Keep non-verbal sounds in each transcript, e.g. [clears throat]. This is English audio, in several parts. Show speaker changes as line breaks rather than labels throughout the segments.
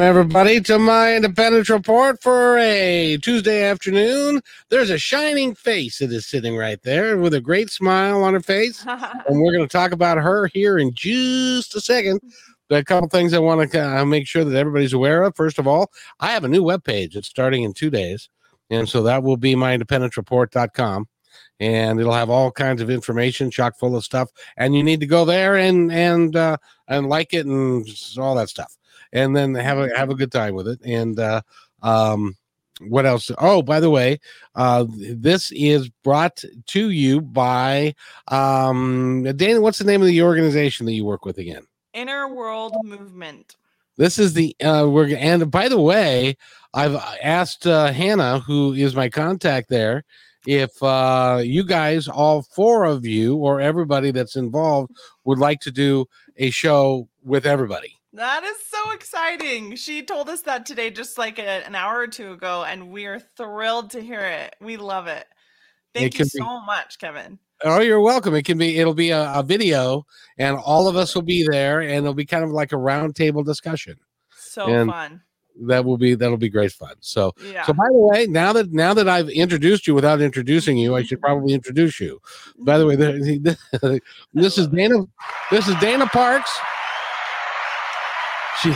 Everybody to my independence report for a Tuesday afternoon. There's a shining face that is sitting right there with a great smile on her face. [laughs] and we're going to talk about her here in just a second. But a couple things I want to uh, make sure that everybody's aware of. First of all, I have a new webpage. It's starting in two days. And so that will be my independencereport.com and it'll have all kinds of information chock full of stuff and you need to go there and and uh and like it and all that stuff and then have a have a good time with it. And uh, um, what else? Oh, by the way, uh, this is brought to you by um, Dana. What's the name of the organization that you work with again?
Inner World Movement.
This is the uh, we're and by the way, I've asked uh, Hannah, who is my contact there, if uh, you guys, all four of you, or everybody that's involved, would like to do a show with everybody.
That is so exciting. She told us that today, just like a, an hour or two ago, and we are thrilled to hear it. We love it. Thank it you so be, much, Kevin.
Oh, you're welcome. It can be, it'll be a, a, video, and all of us will be there, and it'll be kind of like a roundtable discussion.
So and fun.
That will be that'll be great fun. So, yeah. so by the way, now that now that I've introduced you without introducing you, I should probably introduce you. By the way, mm-hmm. [laughs] this is Dana. This is Dana Parks she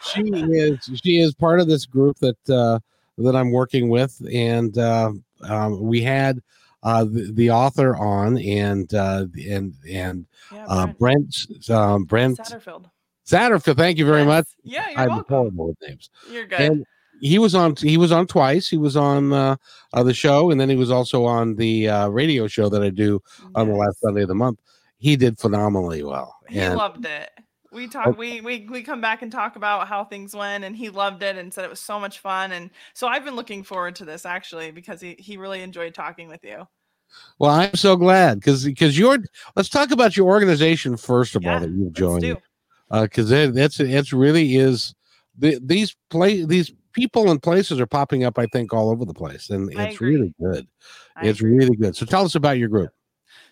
she is she is part of this group that uh, that I'm working with, and uh, um, we had uh, the, the, author on, and uh, and and yeah, uh, Brent um, Brent
Satterfield.
Satterfield, thank you very yes. much.
Yeah, you're I'm welcome. horrible
with names.
You're good. And
he was on. He was on twice. He was on uh, uh, the show, and then he was also on the uh, radio show that I do yes. on the last Sunday of the month. He did phenomenally well.
He and, loved it we talk we, we we come back and talk about how things went and he loved it and said it was so much fun and so i've been looking forward to this actually because he, he really enjoyed talking with you.
Well i'm so glad because because you're let's talk about your organization first of yeah, all that you've joined. because uh, that's it's really is the, these play these people and places are popping up i think all over the place and it's really good. I it's agree. really good. So tell us about your group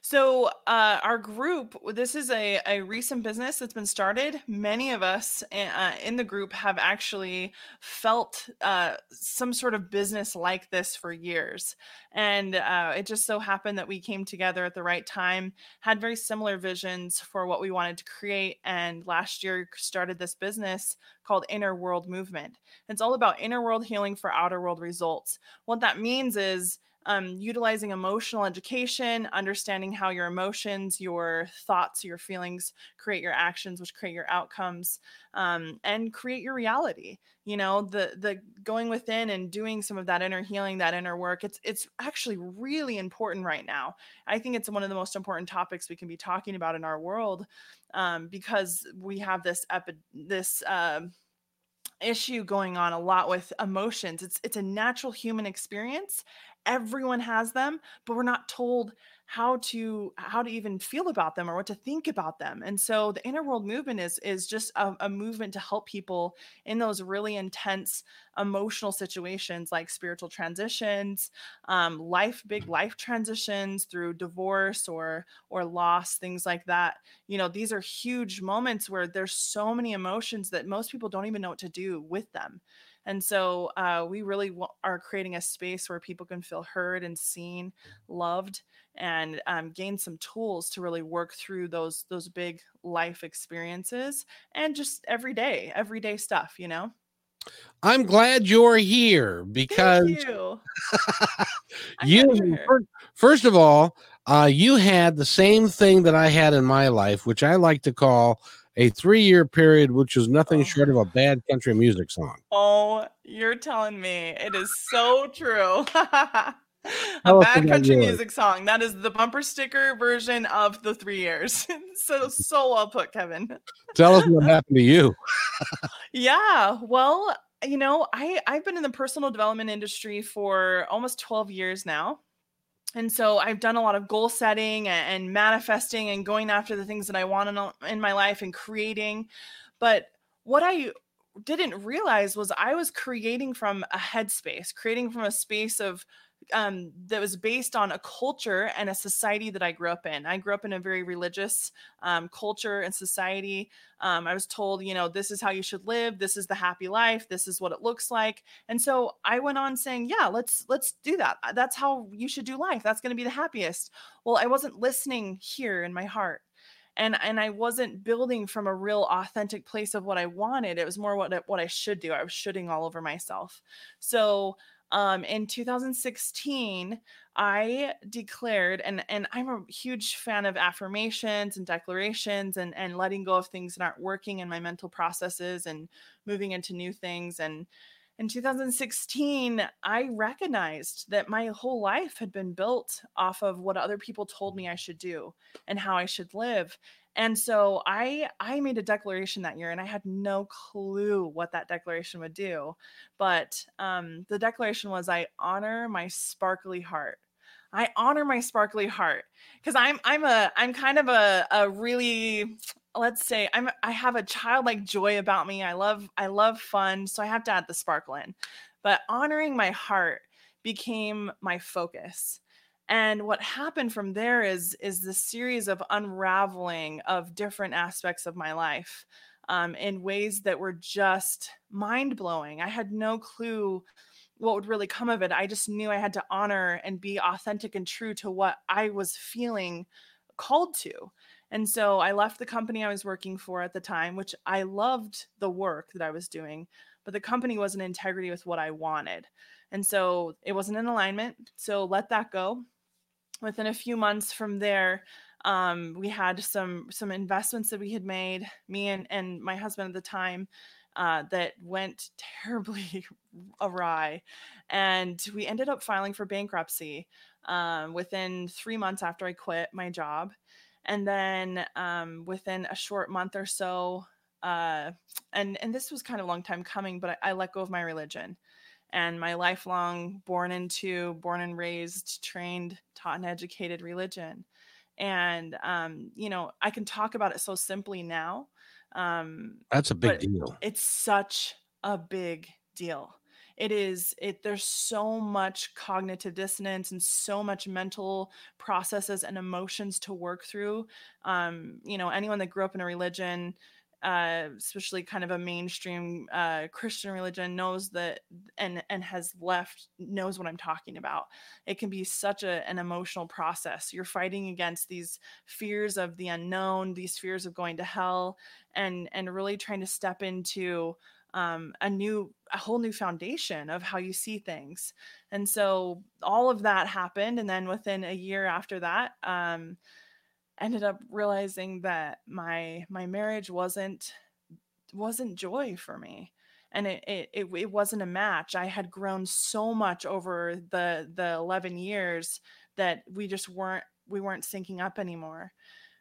so, uh, our group, this is a, a recent business that's been started. Many of us uh, in the group have actually felt uh, some sort of business like this for years. And uh, it just so happened that we came together at the right time, had very similar visions for what we wanted to create. And last year started this business called Inner World Movement. It's all about inner world healing for outer world results. What that means is, um, utilizing emotional education, understanding how your emotions, your thoughts, your feelings create your actions, which create your outcomes, um, and create your reality. You know, the the going within and doing some of that inner healing, that inner work. It's it's actually really important right now. I think it's one of the most important topics we can be talking about in our world um, because we have this epi- this. Uh, issue going on a lot with emotions it's it's a natural human experience everyone has them but we're not told how to how to even feel about them or what to think about them. And so the inner world movement is is just a, a, movement to help people in those really intense emotional situations like spiritual transitions um, life big life transitions through divorce or or loss things like that. You know these are huge moments where there's so many emotions that most people don't even know what to do with them and so uh, we really w- are creating a space where people can feel heard and seen, loved, and um, gain some tools to really work through those those big life experiences and just everyday everyday stuff. You know.
I'm glad you're here because
you. [laughs]
you first of all, uh, you had the same thing that I had in my life, which I like to call a three year period, which is nothing oh. short of a bad country music song.
Oh, you're telling me. It is so true. [laughs] a bad country music song. That is the bumper sticker version of the three years. [laughs] so so well put, Kevin.
Tell us what happened to you. [laughs]
yeah, well, you know, I I've been in the personal development industry for almost 12 years now. And so I've done a lot of goal setting and, manifesting and going after the things that I want in my life and creating. But what I didn't realize was I was creating from a headspace, creating from a space of um, that was based on a culture and a society that I grew up in. I grew up in a very religious um, culture and society. Um, I was told, you know, this is how you should live. This is the happy life. This is what it looks like. And so I went on saying, yeah, let's let's do that. That's how you should do life. That's going to be the happiest. Well, I wasn't listening here in my heart and and I wasn't building from a real authentic place of what I wanted. It was more what what I should do. I was shooting all over myself. So um, in 2016 i declared and and i'm a huge fan of affirmations and declarations and and letting go of things that aren't working in my mental processes and moving into new things and in 2016 i recognized that my whole life had been built off of what other people told me i should do and how i should live and so I I made a declaration that year and I had no clue what that declaration would do. But um, the declaration was I honor my sparkly heart. I honor my sparkly heart because I'm I'm a I'm kind of a a really let's say I'm I have a childlike joy about me. I love I love fun, so I have to add the sparkle in. But honoring my heart became my focus and what happened from there is is the series of unraveling of different aspects of my life um, in ways that were just mind blowing i had no clue what would really come of it. I just knew i had to honor and be authentic and true to what i was feeling called to. And so i left the company i was working for at the time which i loved the work that i was doing but the company wasn't in integrity with what i wanted. And so it wasn't in alignment so let that go within a few months from there um, we had some some investments that we had made me and, and my husband at the time uh, that went [laughs] terribly awry. And we ended up filing for bankruptcy um, within three months after i quit my job. And then um, within a short month or so uh, and and this was kind of a long time coming but I, I let go of my religion and my lifelong born into born and raised trained taught and educated religion. And um, you know i can talk about it so simply now um,
that's a big deal.
it's such a big deal. It is it there's so much cognitive dissonance and so much mental processes and emotions to work through. Um, you know anyone that grew up in a religion uh, especially kind of a mainstream uh, Christian religion, knows that and and has left knows what I'm talking about. It can be such a, an emotional process. You're fighting against these fears of the unknown, these fears of going to hell, and and really trying to step into um, a new a whole new foundation of how you see things and so all of that happened and then within a year after that um, ended up realizing that my my marriage wasn't wasn't joy for me. And it, it it, it wasn't a match. I had grown so much over the the 11 years that we just weren't we weren't syncing up anymore.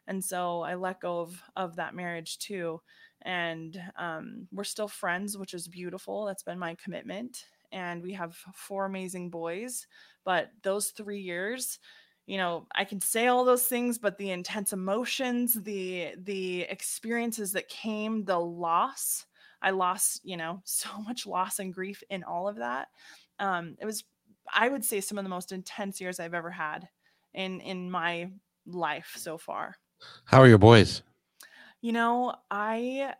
And so i let go of of that marriage too. And um, we're still friends which is beautiful. That's been my commitment. And we have four amazing boys. But those three years you know i can say all those things but the intense emotions the the experiences that came the loss i lost you know [laughs] so much loss and grief in all of that. Um it was i would say some of the most intense years i've ever had in in my life so far.
How are your boys?
You know i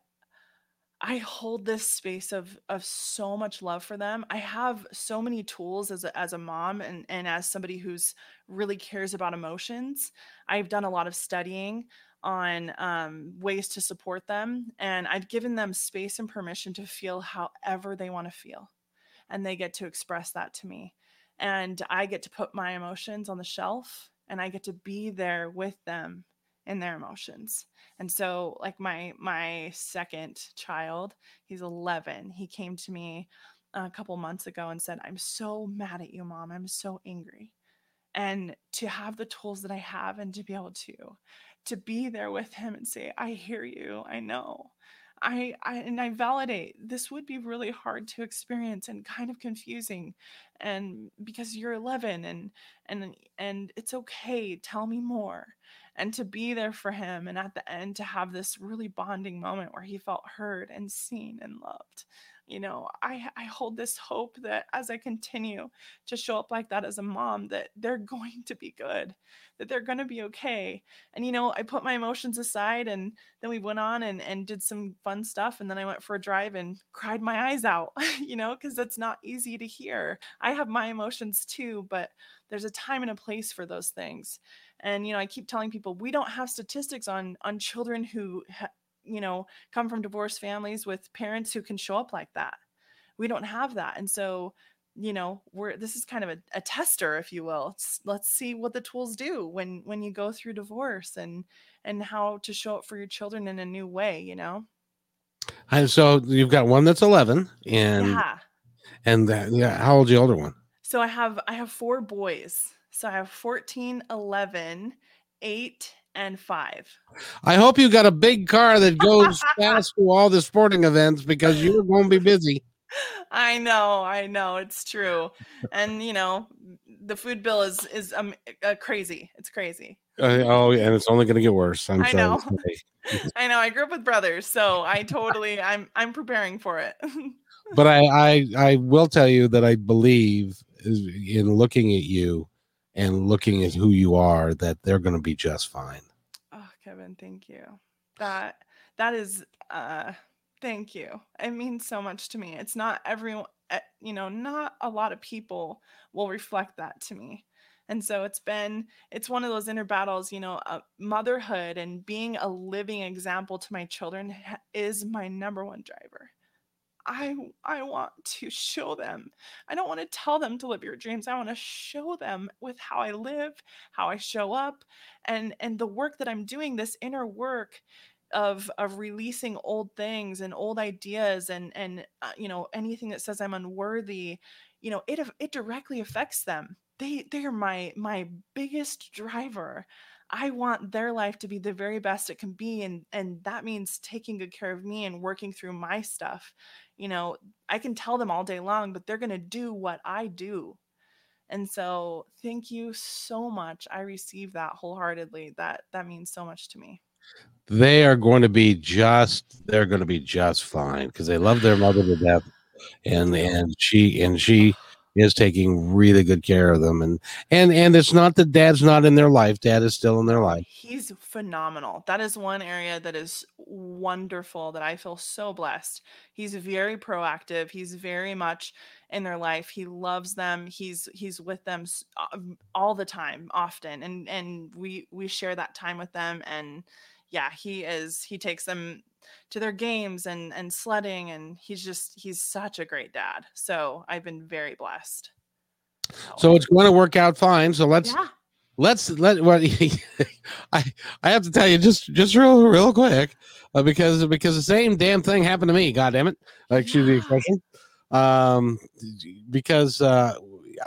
I hold this space of of so much love for them. I have so many tools as a, as a mom and and as somebody who's really cares about emotions. I've done a lot of studying on um, ways to support them, and I've given them space and permission to feel however they want to feel, and they get to express that to me, and I get to put my emotions on the shelf, and I get to be there with them in their emotions. And so like my my second child he's 11 he came to me a couple months ago and said i'm so mad at you mom. I'm so angry. And to have the tools that I have and to be able to to be there with him and say, I hear you, I know. I, I and I validate this would be really hard to experience and kind of confusing and because you're 11 and and and it's okay tell me more. And to be there for him and at the end to have this really bonding moment where he felt heard and seen and loved you know i i hold this hope that as i continue to show up like that as a mom that they're [laughs] going to be good that they're going to be okay. And you know i put my emotions aside and then we went on and and did some fun stuff and then i went for a drive and cried my eyes out [laughs] you know because that's not easy to hear. I have my emotions too but there's a time and a place for those things. And you know i keep telling people we don't have statistics on on children who ha- you know come from divorced families with parents who can show up like that. We don't have that and so you know we're this is kind of a, a tester if you will. It's, let's see what the tools do when when you go through divorce and and how to show up for your children in a new way you know?
And so you've got one that's 11 and yeah. and that, yeah how old's the older one?
So i have i have four boys. So i have 14 11 8 and 5
i hope you got a big car that goes [laughs] fast to all the sporting events because you're going to be busy
I know, I know, it's true. And you know, the food bill is is um uh, crazy. It's crazy.
Uh, oh, and it's only going to get worse. I'm
I know. [laughs] [laughs] I know. I grew up with brothers, so I totally I'm I'm preparing for it.
but I, I I will tell you that I believe in looking at you and looking at who you are that they're going to be just fine.
Kevin, thank you. That that is uh Thank you. It means so much to me. It's not everyone, eh, you know, not a lot of people will reflect that to me. And so it's been, it's one of those inner battles, you know, uh, motherhood and being a living example to my children is my number one driver. I I want to show them. I don't want to tell them to live your dreams. I want to show them with how I live, how I show up, and and the work that I'm doing, this inner work of of releasing old things and old ideas and and uh, you know anything that says i'm unworthy you know it it directly affects them they they are my my biggest driver i want their life to be the very best it can be and and that means taking good care of me and working through my stuff. You know i can tell them all day long but they're going to do what i do. And so thank you so much. I receive that wholeheartedly. That that means so much to me.
They are going to be just they're going to be just fine because they love their mother to death and and she and she is taking really good care of them. And and and it's not that dad's not in their life. Dad is still in their life.
He's phenomenal. That is one area that is wonderful that i feel so blessed. He's very proactive. He's very much in their life. He loves them. He's he's with them all the time often. And and we we share that time with them. And yeah, he is he takes them to their games and and sledding and he's just he's such a great dad. So I've been very blessed.
So it's going to work out fine. So let's yeah. let's let what [laughs] I I have to tell you just just real real quick uh, because because the same damn thing happened to me. God damn it! Excuse yeah. the expression. Um, because uh,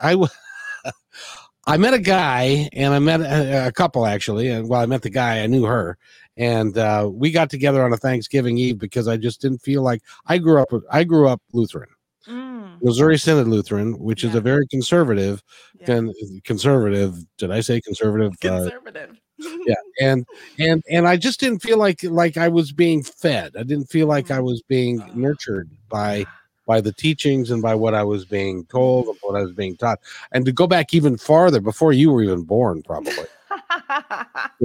I [laughs] I met a guy and I met a, a, couple actually. And well, I met the guy, I knew her, and uh, we got together on a Thanksgiving Eve because I just didn't feel like I grew up. I grew up Lutheran, mm. Missouri Synod Lutheran, which yeah. is a very conservative, yeah. conservative. Did I say conservative?
Uh, conservative.
Uh, yeah, and [laughs] and and I just didn't feel like like I was being fed. I didn't feel like mm. I was being nurtured by by the teachings and by what I was being told and what I was being taught. And to go back even farther, before you were even born, probably. [laughs]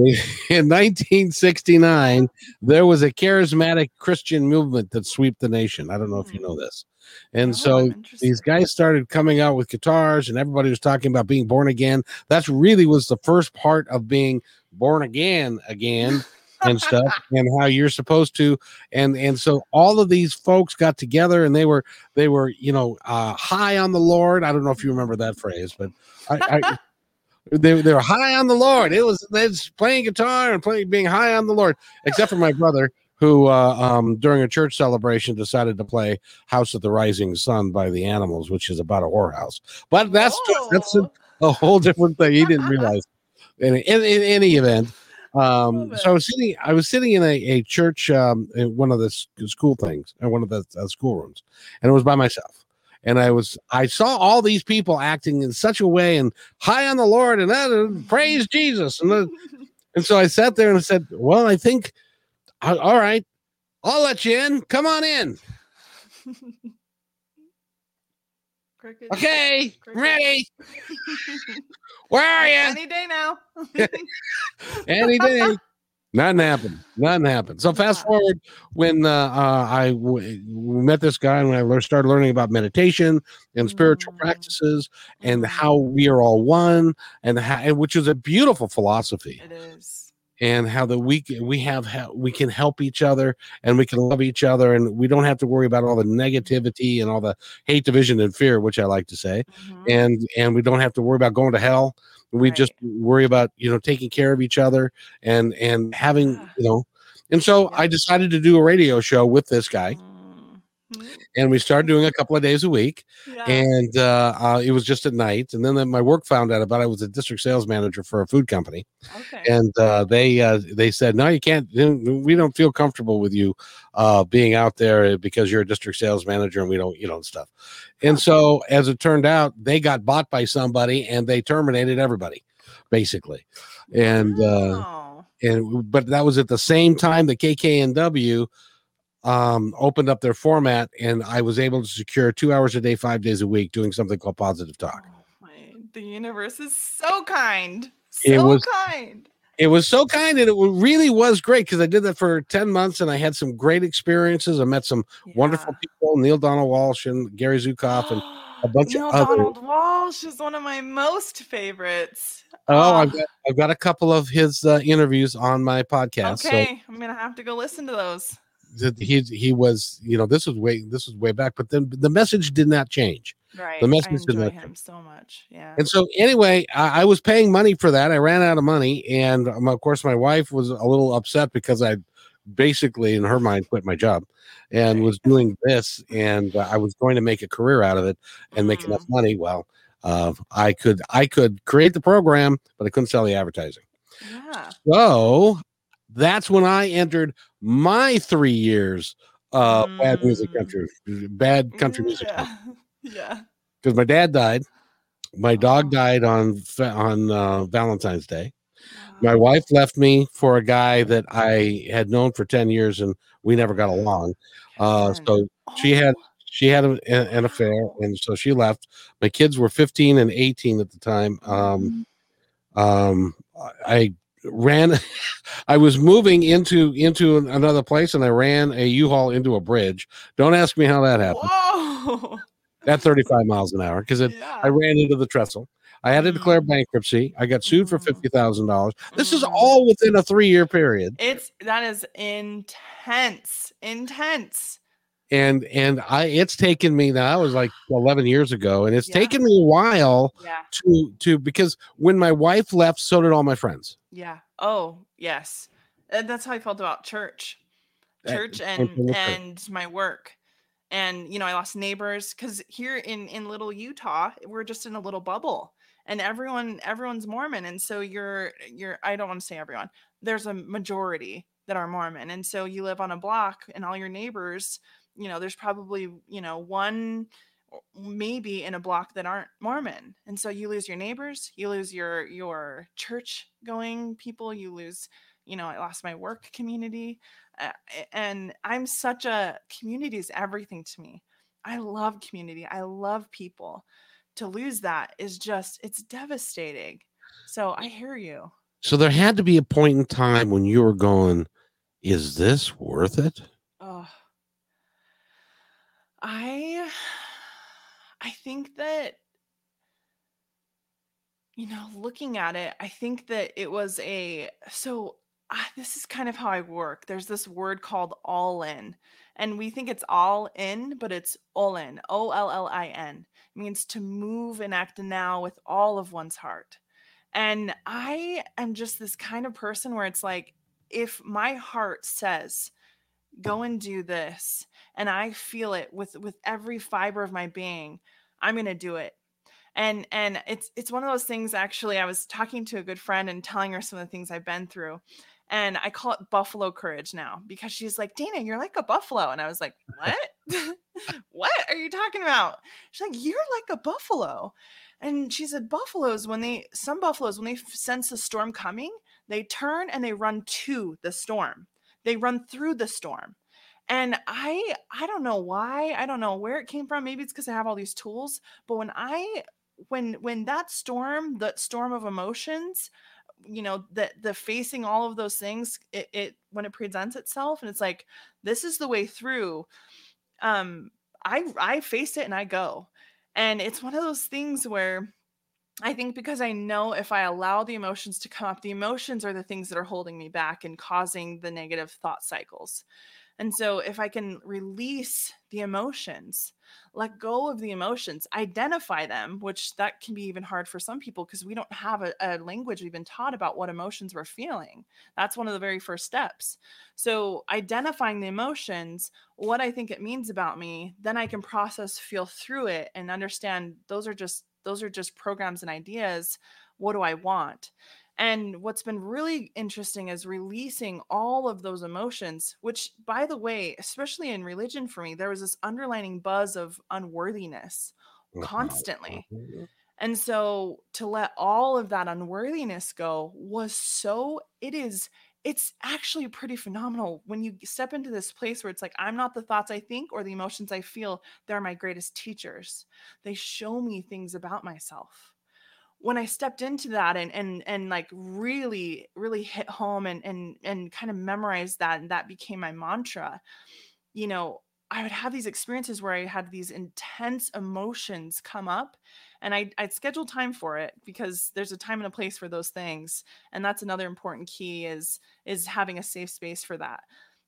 in 1969, there was a charismatic Christian movement that swept the nation. I don't know if you know hmm. this. And oh, so these guys started coming out with guitars, and everybody was talking about being born again. That's really was the first part of being born again again and stuff [laughs] and how you're supposed to and and so all of these folks got together and they were they were you know uh high on the lord i don't know if you remember that phrase but I, I they, they were high on the lord it was they was playing guitar and playing being high on the lord except for my brother who uh, um, during a church celebration decided to play house of the rising sun by the animals which is about a whorehouse but that's just, that's a, a whole different thing. He didn't realize. In, in, in any event, um, so I was sitting, I was sitting in a, a church, um, in one of the school things, in one of the uh, school rooms, and it was by myself. And I was, I saw all these people acting in such a way and high on the Lord and that, and praise Jesus. And, the, and so I sat there and I said, well, I think, all right, I'll let you in. Come on in. [laughs] Cricket. Okay, Cricket. ready. [laughs] Where are you?
Any day now. [laughs]
Any day. Nothing happened. Nothing happened. So fast forward when uh, uh, I w- met this guy and when I started learning about meditation and spiritual mm. practices and mm. how we are all one and how, which is a beautiful philosophy.
It is
and how that we we have we can help each other and we can love each other and we don't have to worry about all the negativity and all the hate division and fear which i like to say mm-hmm. and and we don't have to worry about going to hell we right. just worry about you know taking care of each other and and having you know and so yeah. i decided to do a radio show with this guy mm-hmm Mm-hmm. and we started doing a couple of days a week yeah. and uh, uh, it was just at night and then, my work found out about it. i was a district sales manager for a food company okay. and uh, they uh, they said no you can't we don't feel comfortable with you uh, being out there because you're a district sales manager and we don't you know stuff and so as it turned out they got bought by somebody and they terminated everybody basically and uh, and but that was at the same time the kknw um, opened up their format, and I was able to secure two hours a day, five days a week, doing something called Positive Talk. Oh
my, the universe is so kind, so it was, kind.
It was so kind, and it really was great because I did that for ten months, and I had some great experiences. I met some yeah. wonderful people, Neale Donald Walsch and Gary Zukav, and a bunch
Neale
of other.
Donald Walsch is one of my most favorites.
Oh, oh. I've, got, I've got a couple of his uh, interviews on my podcast.
Okay, so. I'm gonna have to go listen to those
he he was you know this was way this was way back but then the message did not change
right
the
message I not him change. so much yeah
and so anyway I, I, was paying money for that i ran out of money and um, of course my wife was a little upset because i basically in her mind quit my job and right. was doing this and uh, i was going to make a career out of it and mm. make enough mm-hmm. money well uh, i could i could create the program but i couldn't sell the advertising yeah. so that's when I entered my three years uh mm. bad music mm. country bad country music
yeah. [laughs] Yeah.
Because my dad died. My dog died on on uh, valentine's day. My wife left me for a guy that i had known for 10 years and we never got along. Uh so she had oh. she had a, an affair and so she left. My kids were 15 and 18 at the time. Um mm-hmm. um i ran [laughs] i was moving into into another place and i ran a u-haul into a bridge don't ask me how that happened Whoa. [laughs] at 35 miles an hour because yeah. i ran into the trestle i had to declare mm. bankruptcy i got sued for $50000 mm. this is mm. all within a three year period
it's that is intense intense
and and I it's taken me now I was like [sighs] 11 years ago and it's yeah. taken me a while
yeah.
to to because when my wife left so did all my friends.
Yeah. Oh yes. And that's how I felt about church. Eh, eh, church and and my work. And you know I lost neighbors cuz here in in little Utah we're just in a little bubble and everyone everyone's Mormon and so you're you're I don't want to say everyone there's a majority that are Mormon and so you live on a block and all your neighbors you know there's probably you know one maybe in a block that aren't mormon and so you lose your neighbors you lose your your church going people you lose you know i lost my work community uh, and i'm such a community is everything to me. I love community i love people. To lose that is just it's devastating. So i hear you.
So there had to be a point in time when you were going is this worth it?
Oh I I think that you know, looking at it, I think that it was a so uh, this is kind of how I work. There's this word called all in, and we think it's all in, but it's Ollin. O L L I N means to move and act now with all of one's heart. And I am just this kind of person where it's like, if my heart says, go and do this, and I feel it with with every fiber of my being, I'm going to do it. and and it's it's one of those things actually i was talking to a good friend and telling her some of the things i've been through and i call it buffalo courage now because she's like dana you're like a buffalo and i was like what? [laughs] What are you talking about? She's like you're like a buffalo and she said buffaloes when they some buffaloes when they sense a storm coming they turn and they run to the storm they run through the storm. And i i don't know why i don't know where it came from maybe it's because i have all these tools but when i when when that storm that storm of emotions you know the the facing all of those things it, it when it presents itself and it's like this is the way through um i i face it and i go. And it's one of those things where I think because I know if I allow the emotions to come up, the emotions are the things that are holding me back and causing the negative thought cycles. And so if I can release the emotions, let go of the emotions, identify them, which that can be even hard for some people because we don't have a, a, language we've been taught about what emotions we're feeling. That's one of the very first steps. So identifying the emotions, what I think it means about me, then I can process, feel through it and understand those are just those are just programs and ideas. What do I want? And what's been really interesting is releasing all of those emotions, which, by the way, especially in religion for me, there was this underlining buzz of unworthiness uh-huh, constantly. Uh-huh. And so to let all of that unworthiness go was so, it is, it's actually pretty phenomenal when you step into this place where it's like, I'm not the thoughts I think or the emotions I feel. They're my greatest teachers. They show me things about myself when I stepped into that and and and like really really hit home and and and kind of memorized that and that became my mantra, you know, I would have these experiences where I had these intense emotions come up and I, I'd schedule time for it because there's a time and a place for those things. And that's another important key is is having a safe space for that.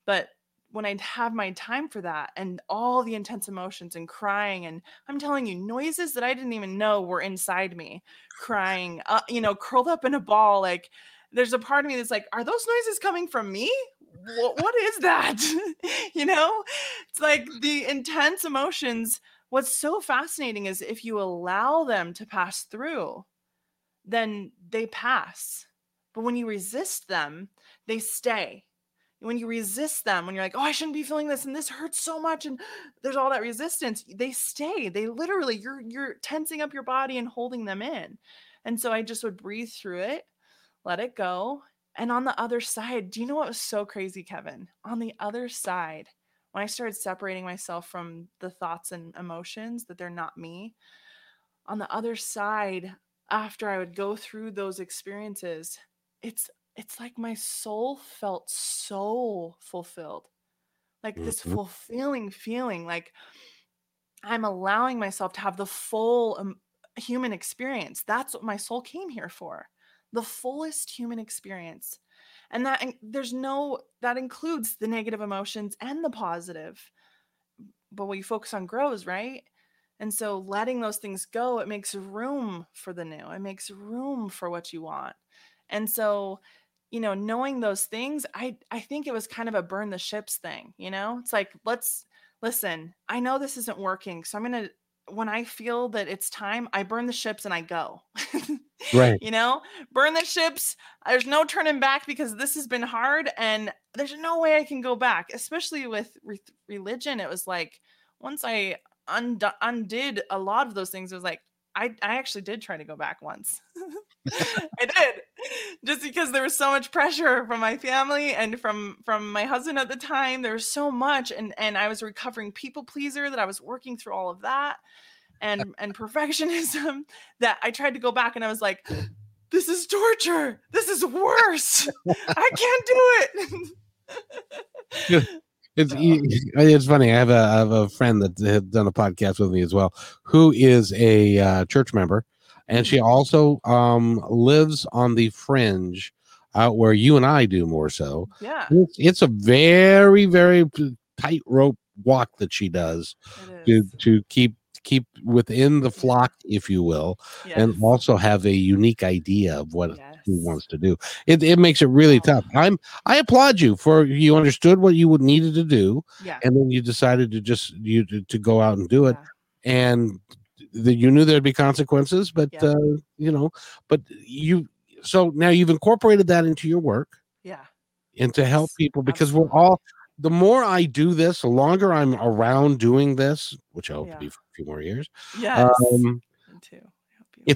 But when I'd have my time for that and all the intense emotions and crying and I'm telling you noises that I didn't even know were inside me crying uh, you know curled up in a ball like there's a part of me that's like are those noises coming from me what, what is that [laughs] you know it's like the intense emotions what's so fascinating is if you allow them to pass through then they pass. But when you resist them they stay. When you resist them when you're like oh i shouldn't be feeling this and this hurts so much and [gasps] there's all that resistance they stay. They literally you're you're tensing up your body and holding them in. And so i just would breathe through it let it go. And on the other side do you know what was so crazy kevin? On the other side when i started separating myself from the thoughts and emotions that they're not me. On the other side after i would go through those experiences it's it's like my soul felt so fulfilled. Like mm-hmm. this fulfilling feeling like i'm allowing myself to have the full um, human experience. That's what my soul came here for the fullest human experience and that there's no that includes the negative emotions and the positive. But what you focus on grows right? And so letting those things go it makes room for the new. It makes room for what you want. And so you know knowing those things i i think it was kind of a burn the ships thing you know? It's like let's listen i know this isn't working so i'm gonna when i feel that it's time i burn the ships and i go. [laughs]
Right.
You know? Burn the ships there's no turning back because this has been hard and there's no way i can go back especially with re- religion. It was like once i und- undid a lot of those things it was like I, I actually did try to go back once. [laughs] [laughs] I did. Just because there was so much pressure from my family and from from my husband at the time. There was so much and and I was recovering people pleaser that I was working through all of that [laughs] and and perfectionism that I tried to go back and I was like this is torture. This is worse. I can't do
it. It's [laughs] it's funny. I have a I have a friend that had done a podcast with me as well, who is a uh, church member, and she also um, lives on the fringe, out where you and I do more so.
Yeah,
it's, it's a very very tightrope walk that she does to to keep keep within the flock, if you will, yes. and also have a unique idea of what yes he wants to do. It, it makes it really tough. I'm I applaud you for you understood what you would needed to do,
yeah.
and then you decided to just you to, to go out and do it. Yeah. And that you knew there'd be consequences, but
Yeah.
uh, you know, but you so now you've incorporated that into your work
Yeah.
and to help people because we're all the more I do this, the longer I'm around doing this, which I hope to be for a few more years.
Yes.
Um,
too.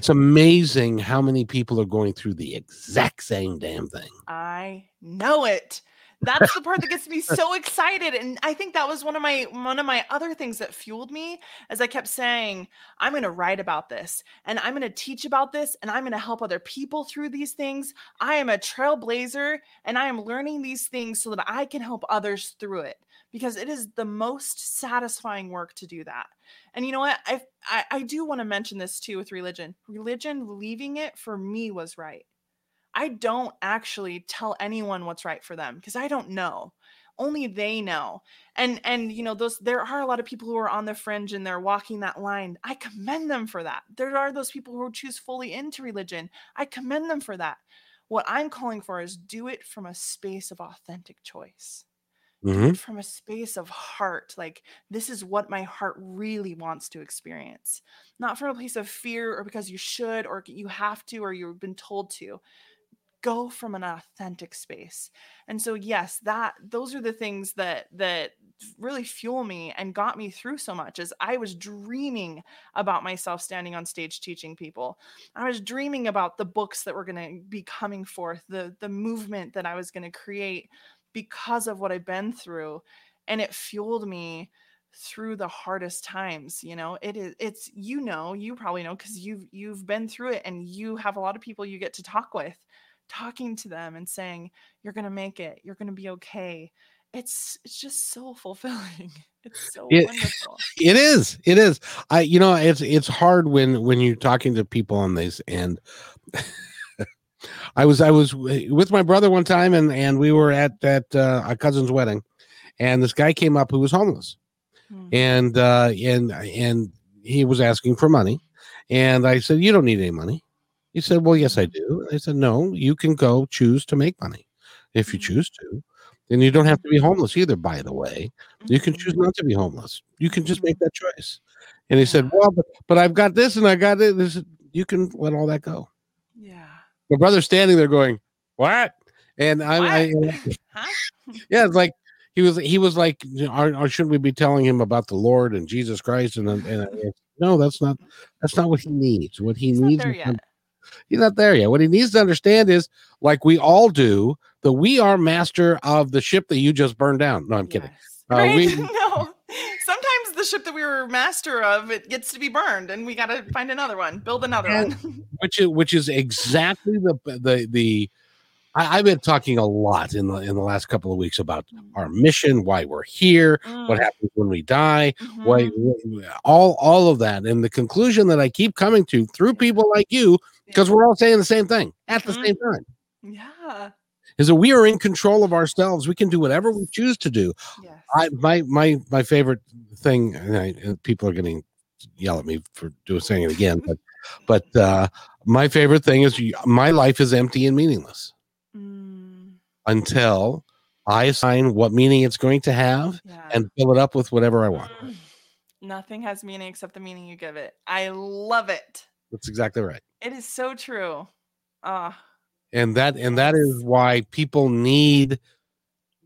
I hope you-
it's amazing how many people are going through the exact same damn thing.
I know it. That's the part that gets me [laughs] so excited. And I think that was one of my one of my other things that fueled me as I kept saying, I'm going to write about this and I'm going to teach about this and I'm going to help other people through these things. I am a trailblazer and I am learning these things so that I can help others through it because it is the most satisfying work to do that. And you know what? I I, I do want to mention this too with religion. Religion leaving it for me was right. I don't actually tell anyone what's right for them because I don't know. Only they know. And and you know those there are a lot of people who are on the fringe and they're walking that line. I commend them for that. There are those people who choose fully into religion. I commend them for that. What I'm calling for is do it from a space of authentic choice.
Mhm.
it from a space of heart. Like this is what my heart really wants to experience. Not from a place of fear or because you should or you have to or you've been told to go from an authentic space and so yes that those are the things that that really fuel me and got me through so much as i was dreaming about myself standing on stage teaching people i was dreaming about the books that were going to be coming forth the the movement that i was going to create because of what i've been through and it fueled me through the hardest times you know it is it's you know you probably know because you've you've been through it and you have a lot of people you get to talk with talking to them and saying you're going to make it you're going to be okay it's it's just so [laughs] fulfilling it's so
It-
wonderful [laughs]
It is. It is. I you know, it's it's hard when when you're talking to people on these and [laughs] I was I was with my brother one time and and we were at at uh, a cousin's wedding and this guy came up who was homeless
Mhm.
and uh and and he was asking for money and I said you don't need any money. He said, "Well, yes I do." I said, "No, you can go choose to make money if you
Mhm.
choose to." And you don't have to be homeless either, by the way. You can choose not to be homeless. You can just make that choice. And he said, Well, but, but I've got this and I got it. This, you can let all that go. My brother's standing there going, What? And I, I [laughs]
huh
yeah, it's like he was he was like, or, or should we be telling him about the Lord and Jesus Christ? And, and, and no, that's not that's not what he needs. What he
he's not
needs
yet
he's not there yet. What he needs to understand is, like we all do, that we are master of the ship that you just burned down. No, I'm kidding.
Yes.
Uh,
right?
we- [laughs]
no. Sometimes the ship that we were master of it gets to be burned, and we got to find another one, build another
And-
one. [laughs]
which is which is exactly the the the I, I've been talking a lot in the in the last couple of weeks about our mission, why we're here, what
Mm,
happens when we die,
mhm.
why all all of that, and the conclusion that I keep coming to through people like you, because we're all saying the same thing at the
Mhm.
same time,
Yeah.
is that we are in control of ourselves. We can do whatever we choose to do.
Yes.
I my my my favorite thing, and, I, and people are getting yell at me for doing saying it again, but but uh, my favorite thing is my life is empty and meaningless
Mm,
until I assign what meaning it's going to have
yeah.
and fill it up with whatever I want.
Mm. Nothing has meaning except the meaning you give it. I love it.
That's exactly right.
It is so true. Ah,
And that and that is why people need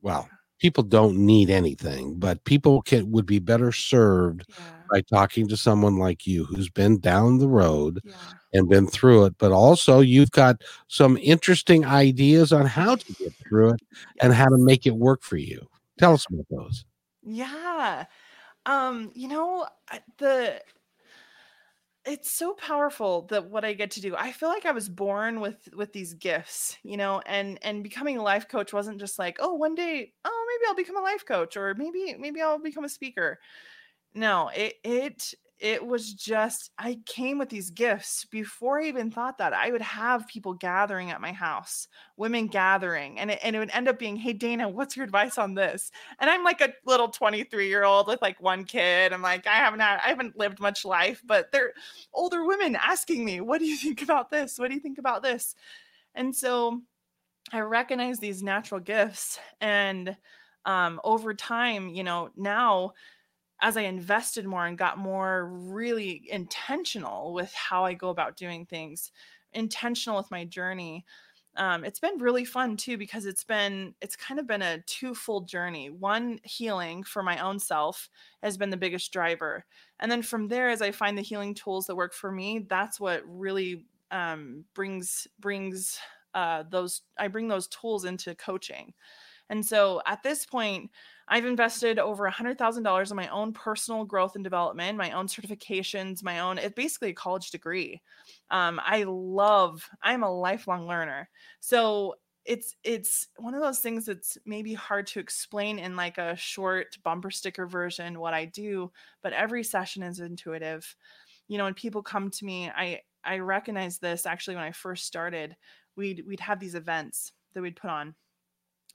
well, people don't need anything, but people can would be better served
yeah.
by talking to someone like you who's been down the road
Yeah.
and been through it, but also you've got some interesting ideas on how to get [laughs] through it and how to make it work for you. Tell us about those.
Yeah. Um, you know, the it's so powerful that what I get to do. I feel like I was born with with these gifts, you know, and and becoming a life coach wasn't just like, oh, one day, oh, maybe I'll become a life coach or maybe maybe I'll become a speaker. No, it it it was just I came with these gifts before I even thought that. I would have people gathering at my house, women gathering, and it, and it would end up being, "Hey Dana, what's your advice on this?" And I'm like a little 23 year old with like one kid. I'm like, I haven't had, I haven't lived much life, but they're older women asking me, "What do you think about this? What do you think about this?" And so I recognize these natural gifts, and um, over time, you know, now as I invested more and got more really intentional with how I go about doing things, intentional with my journey, um, it's been really fun too because it's been it's kind of been a twofold journey. One healing for my own self has been the biggest driver and then from there as i find the healing tools that work for me that's what really um, brings brings uh, those i bring those tools into coaching. And so at this point I've invested over a $100,000 in my own personal growth and development, my own certifications, my own, it's basically a college degree. Um, I love, I'm a lifelong learner. So it's it's one of those things that's maybe hard to explain in like a short bumper sticker version what I do, but every session is intuitive. You know, when people come to me, I I recognize this actually when I first started. We'd we'd have these events that we'd put on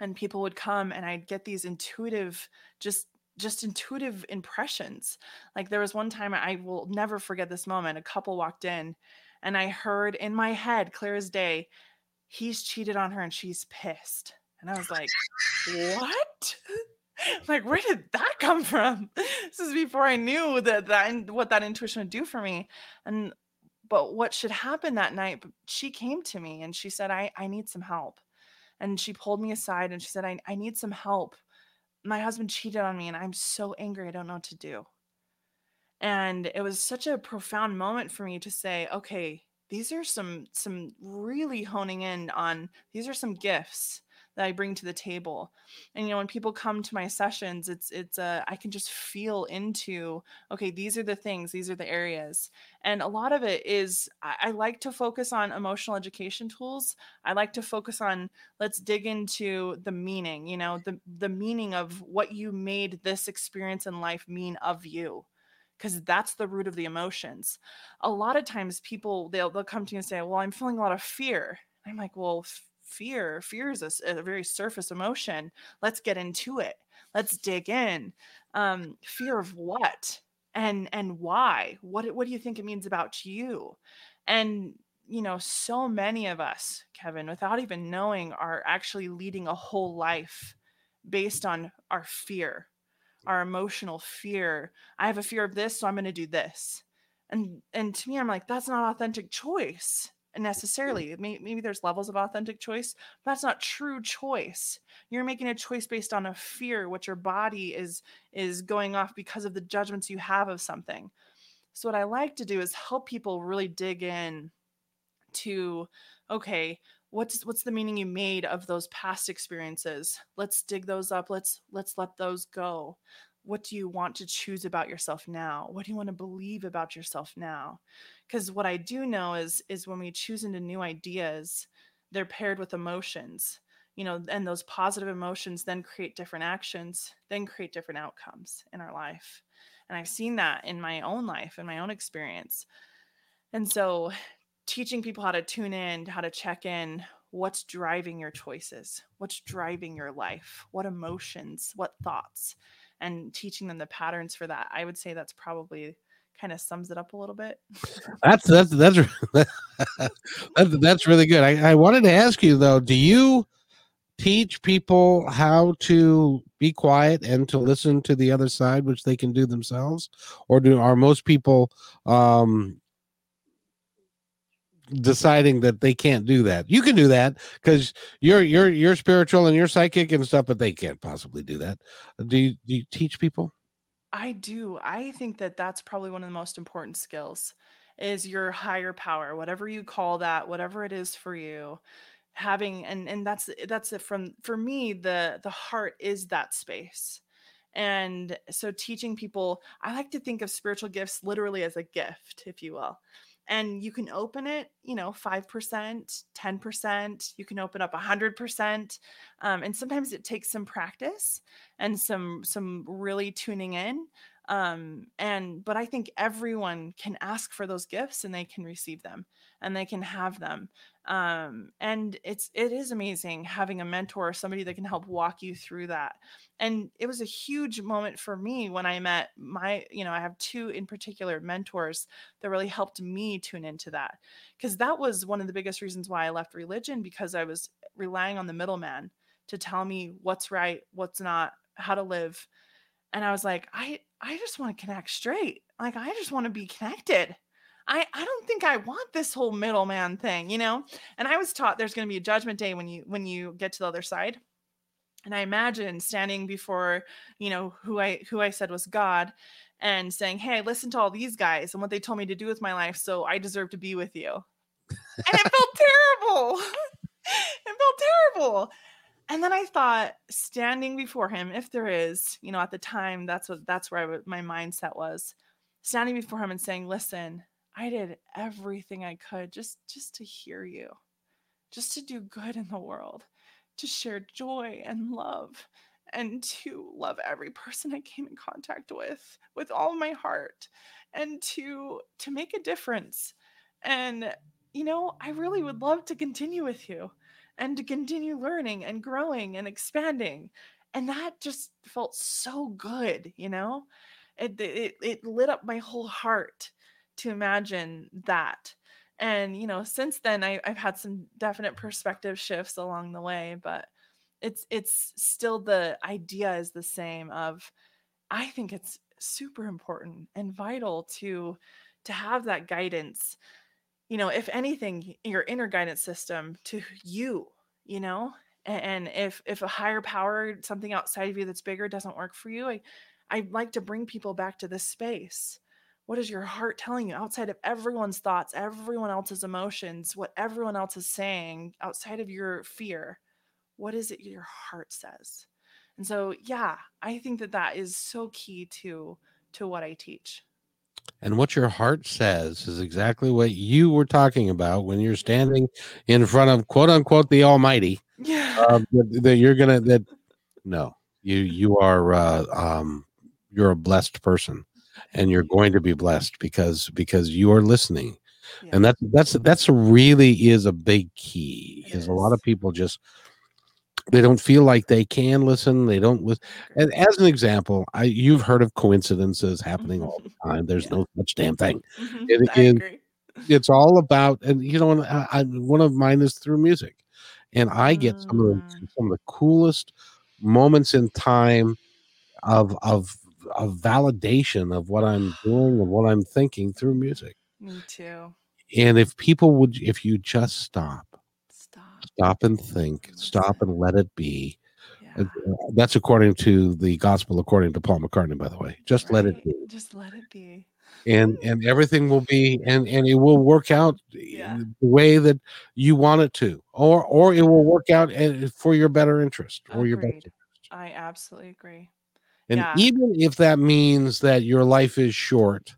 and people would come and I'd get these intuitive just just intuitive impressions. Like there was one time I will never forget this moment. A couple walked in and I heard in my head clear as day, he's cheated on her and she's pissed. And I was like, "What?" [laughs] like where did that come from? This is before I knew that that what that intuition would do for me. And but what should happen that night, she came to me and she said, I, I need some help and she pulled me aside and she said, I, I need some help. My husband cheated on me and I'm so angry. I don't know what to do. And it was such a profound moment for me to say, okay, these are some some really honing in on these are some gifts that I bring to the table. And you know, when people come to my sessions, it's it's a I can just feel into okay, these are the things, these are the areas, and a lot of it is I, I like to focus on emotional education tools. I like to focus on let's dig into the meaning, you know, the the meaning of what you made this experience in life mean of you because that's the root of the emotions. A lot of times people they'll they'll come to you and say, "Well, I'm feeling a lot of fear." I'm like, "Well, fear fear is a, a, very surface emotion let's get into it let's dig in um, fear of what and and why what what do you think it means about you? And you know so many of us kevin without even knowing are actually leading a whole life based on our fear our emotional fear. I have a fear of this so i'm going to do this. And and to me i'm like that's not authentic choice necessarily maybe there's levels of authentic choice but that's not true choice. You're making a choice based on a fear what your body is is going off because of the judgments you have of something. So what i like to do is help people really dig in to okay what's what's the meaning you made of those past experiences? Let's dig those up. Let's let's let those go what do you want to choose about yourself now? What do you want to believe about yourself now? Because what i do know is is when we choose into new ideas they're paired with emotions you know and those positive emotions then create different actions then create different outcomes in our life. And i've seen that in my own life in my own experience. And so teaching people how to tune in how to check in what's driving your choices? What's driving your life? What emotions? What thoughts and teaching them the patterns for that i would say that's probably kind of sums it up a little bit.
That's that's that's [laughs] that's, that's really good. I, I wanted to ask you though do you teach people how to be quiet and to listen to the other side which they can do themselves? Or do are most people um deciding that they can't do that. You can do that because you're you're you're spiritual and you're psychic and stuff, but they can't possibly do that. Do you, do you teach people?
I do. I think that that's probably one of the most important skills is your higher power, whatever you call that, whatever it is for you. Having and and that's that's it from for me the the heart is that space. And so teaching people, I like to think of spiritual gifts literally as a gift, if you will and you can open it you know 5% 10% you can open up 100% um, and sometimes it takes some practice and some some really tuning in um, and but i think everyone can ask for those gifts and they can receive them and they can have them um, and it's it is amazing having a mentor or somebody that can help walk you through that and it was a huge moment for me when i met my you know i have two in particular mentors that really helped me tune into that because that was one of the biggest reasons why i left religion because i was relying on the middleman to tell me what's right what's not how to live and I was like, I I just want to connect straight. Like I just want to be connected. I I don't think I want this whole middleman thing, you know? And I was taught there's going to be a judgment day when you when you get to the other side. And I imagine standing before, you know, who I who I said was God and saying, "Hey, I listened to all these guys and what they told me to do with my life, so I deserve to be with you." And it felt terrible. [laughs] it felt terrible and then I thought, standing before him, if there is, you know, at the time, that's what that's where my mindset was, standing before him and saying, "Listen, I did everything I could just just to hear you, just to do good in the world, to share joy and love, and to love every person I came in contact with with all my heart, and to to make a difference." And you know, I really would love to continue with you and to continue learning and growing and expanding. And that just felt so good, you know? It, it, it lit up my whole heart to imagine that. And, you know, since then I, I've had some definite perspective shifts along the way, but it's it's still the idea is the same of I think it's super important and vital to to have that guidance you know, if anything, your inner guidance system to you, you know? And if if a higher power, something outside of you that's bigger doesn't work for you, I I like to bring people back to this space. What is your heart telling you outside of everyone's thoughts, everyone else's emotions, what everyone else is saying, outside of your fear? What is it your heart says? And so, yeah, I think that that is so key to to what I teach.
And what your heart says is exactly what you were talking about when you're standing in front of quote unquote the Almighty.
Yeah.
Uh, that, that, you're gonna that no, you you are uh, um, you're a blessed person, and you're going to be blessed because because you are listening, yeah. and that's that's that's really is a big key. It is a lot of people just they don't feel like they can listen they don't listen and as an example i you've heard of coincidences happening all the time there's yeah. no such damn thing
mm-hmm. it, it,
it's all about and you know I, I, one of mine is through music and i get some of the mm. some of the coolest moments in time of of of validation of what i'm doing and what i'm thinking through music
me too
and if people would if you just stop stop and think, stop and let it be. Yeah. Uh, that's according to the gospel, according to Paul McCartney, by the way. Just right. let it be.
Just let it be.
And and everything will be and and it will work out yeah. the way that you want it to, or or it will work out eh, for your better interest or your best interest.
I absolutely agree.
And yeah. even if that means that your life is short,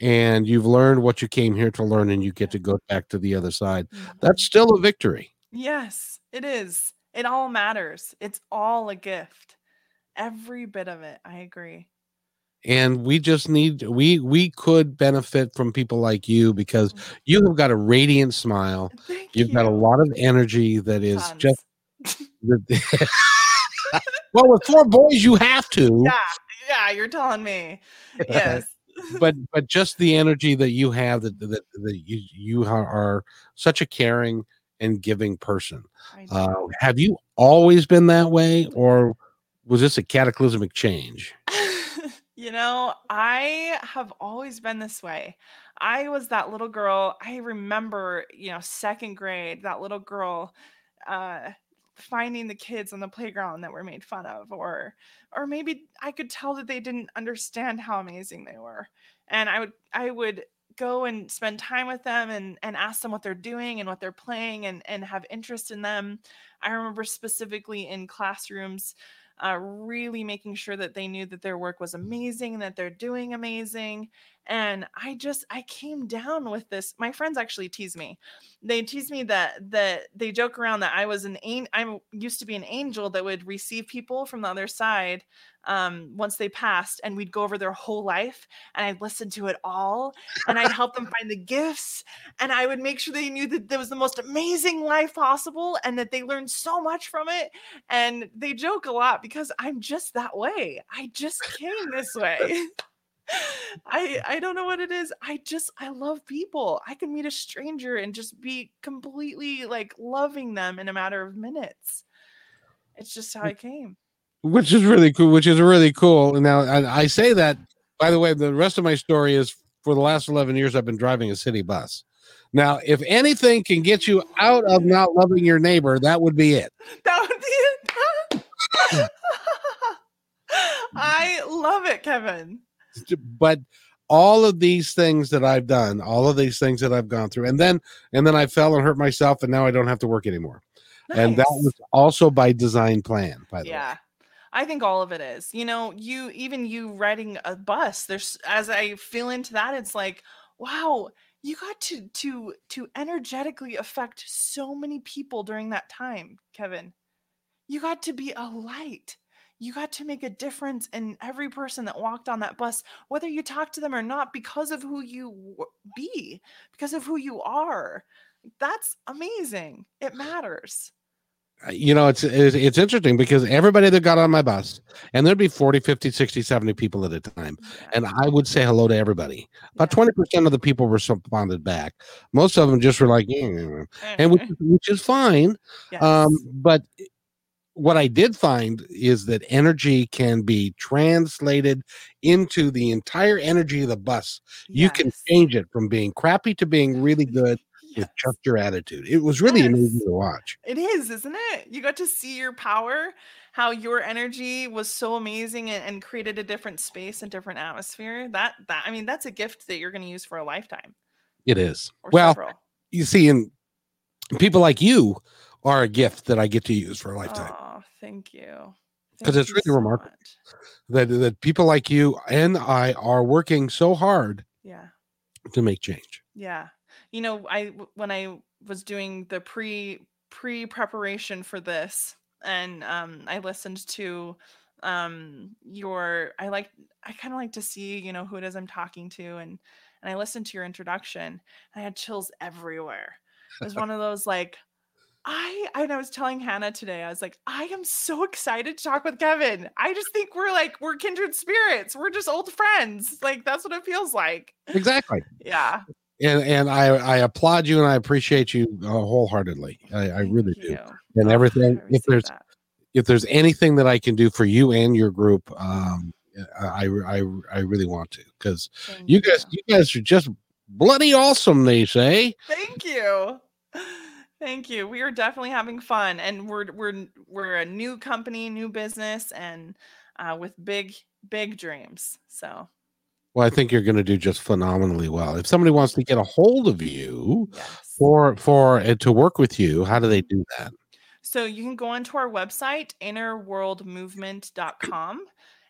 and you've learned what you came here to learn and you get to go back to the other side mm-hmm. that's still a victory
Yes, it is. It all matters. It's all a gift. Every bit of it. I agree.
And we just need we we could benefit from people like you because mm. you have got a radiant smile.
Thank
You've
you.
got a lot of energy that is Tons. just [laughs] well with four boys you have to
yeah yeah you're telling me [laughs] yes [laughs]
but but just the energy that you have that that, that you you are such a caring and giving person. Uh, have you always been that way, or was this a cataclysmic change? [laughs]
you know, I have always been this way. I was that little girl. I remember, you know, second grade, that little girl uh, finding the kids on the playground that were made fun of, or, or maybe I could tell that they didn't understand how amazing they were, and I would, I would go and spend time with them and and ask them what they're doing and what they're playing and and have interest in them. I remember specifically in classrooms uh, really making sure that they knew that their work was amazing, that they're doing amazing. And I just I came down with this. My friends actually tease me. They tease me that that they joke around that I was an angel. I used to be an angel that would receive people from the other side um, once they passed, and we'd go over their whole life, and I'd listen to it all, and I'd help them [laughs] find the gifts, and I would make sure they knew that there was the most amazing life possible, and that they learned so much from it. And they joke a lot because I'm just that way. I just came this way. [laughs] I I don't know what it is. I just I love people. I can meet a stranger and just be completely like loving them in a matter of minutes. It's just how I came.
which is really cool. Which is really cool. And now I, I say that. By the way, the rest of my story is for the last eleven years I've been driving a city bus. Now, if anything can get you out of not loving your neighbor, that would be it.
That would be it. [laughs] I love it, Kevin.
But all of these things that I've done, all of these things that I've gone through, and then and then I fell and hurt myself, and now I don't have to work anymore. Nice. And that was also by design plan, by the
yeah.
way. Yeah.
I think all of it is. You know, you even you riding a bus, there's as I feel into that, it's like, wow, you got to to to energetically affect so many people during that time, Kevin. You got to be a light you got to make a difference in every person that walked on that bus, whether you talk to them or not, because of who you be, because of who you are. That's amazing. It matters.
You know, it's, it's, it's interesting because everybody that got on my bus, and there'd be 40, 50, 60, 70 people at a time, and I would say hello to everybody. About twenty percent of the people responded back. Most of them just were like, mm. and which, which, is fine. Um, yes. Um, but what I did find is that energy can be translated into the entire energy of the bus. Yes. You can change it from being crappy to being really good yes. with just your attitude. It was really yes. amazing to watch.
It is, isn't it? You got to see your power, how your energy was so amazing and, and created a different space and different atmosphere. That that I mean, that's a gift that you're going to use for a lifetime.
It is. Well, several. you see, in people like you are a gift that I get to use for a lifetime.
Oh, thank you.
Because it's really so remarkable that that people like you and I are working so hard.
Yeah.
To make change.
Yeah. You know, I when I was doing the pre pre preparation for this, and um, I listened to um your I like I kind of like to see you know who it is I'm talking to and and I listened to your introduction and I had chills everywhere. It was one of those like I and I was telling Hannah today, I was like, I am so excited to talk with Kevin. I just think we're like we're kindred spirits. We're just old friends. Like that's what it feels like.
Exactly.
Yeah.
And and I I applaud you and I appreciate you uh, wholeheartedly. I, I really do. And oh, everything. If there's that. if there's anything that I can do for you and your group, um, I I I really want to because you guys you guys are just bloody awesome. They say.
Thank you. Thank you. We are definitely having fun, and we're we're we're a new company, new business, and uh, with big big dreams. So.
Well, I think you're going to do just phenomenally well. If somebody wants to get a hold of you yes. for for uh, to work with you, how do they do that?
So you can go onto our website, innerworldmovement.com,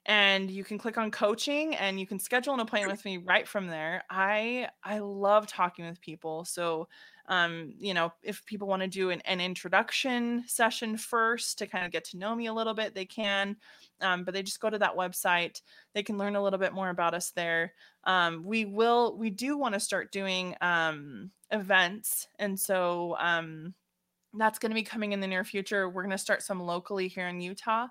and you can click on coaching and you can schedule an appointment with me right from there. I I love talking with people. So um, you know, if people want to do an, an, introduction session first to kind of get to know me a little bit, they can. Um, but they just go to that website. They can learn a little bit more about us there. Um, we will, we do want to start doing um, events. And so um, that's going to be coming in the near future. We're going to start some locally here in Utah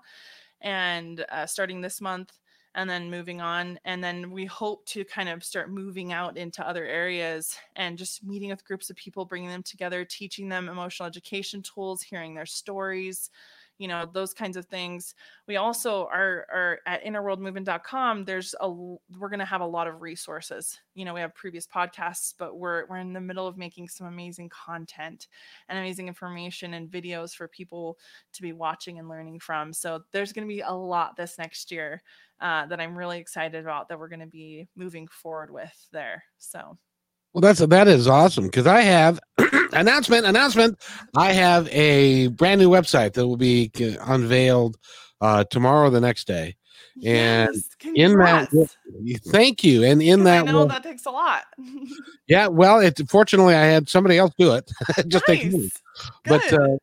and uh, starting this month and then moving on. And then we hope to kind of start moving out into other areas and just meeting with groups of people, bringing them together, teaching them emotional education tools, hearing their stories, you know those kinds of things. We also are are at innerworldmovement.com there's a we're going to have a lot of resources. You know we have previous podcasts but we're we're in the middle of making some amazing content and amazing information and videos for people to be watching and learning from. So there's going to be a lot this next year uh, that i'm really excited about that we're going to be moving forward with there. So
well, that's that is awesome because I have [clears throat] announcement announcement. I have a brand new website that will be unveiled uh, tomorrow, the next day, and yes, in that, thank you. And in that,
I know that takes a lot. [laughs]
yeah, well, it fortunately I had somebody else do it. [laughs] Just nice. take me, but uh,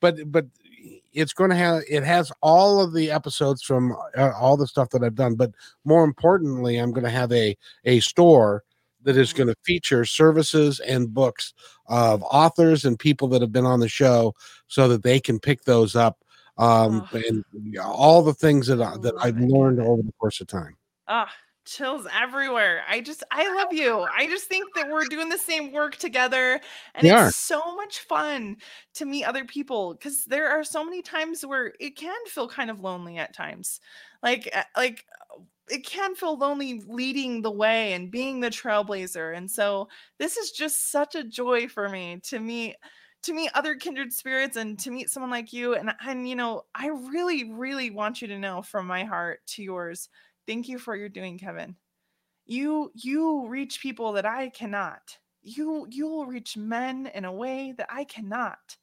but but it's going to have it has all of the episodes from uh, all the stuff that I've done. But more importantly, I'm going to have a a store that is going to feature services and books of authors and people that have been on the show so that they can pick those up um, oh. and all the things that, I, that I've learned over the course of time.
Ah, chills everywhere. I just I love you. I just think that we're doing the same work together and
We
it's
are.
so much fun to meet other people cuz there are so many times where it can feel kind of lonely at times. Like uh, like it can feel lonely leading the way and being the trailblazer. And so this is just such a joy for me to meet to meet other kindred spirits and to meet someone like you and and you know, I really really want you to know from my heart to yours Thank you for your doing, Kevin. You you reach people that I cannot. You you will reach men in a way that I cannot.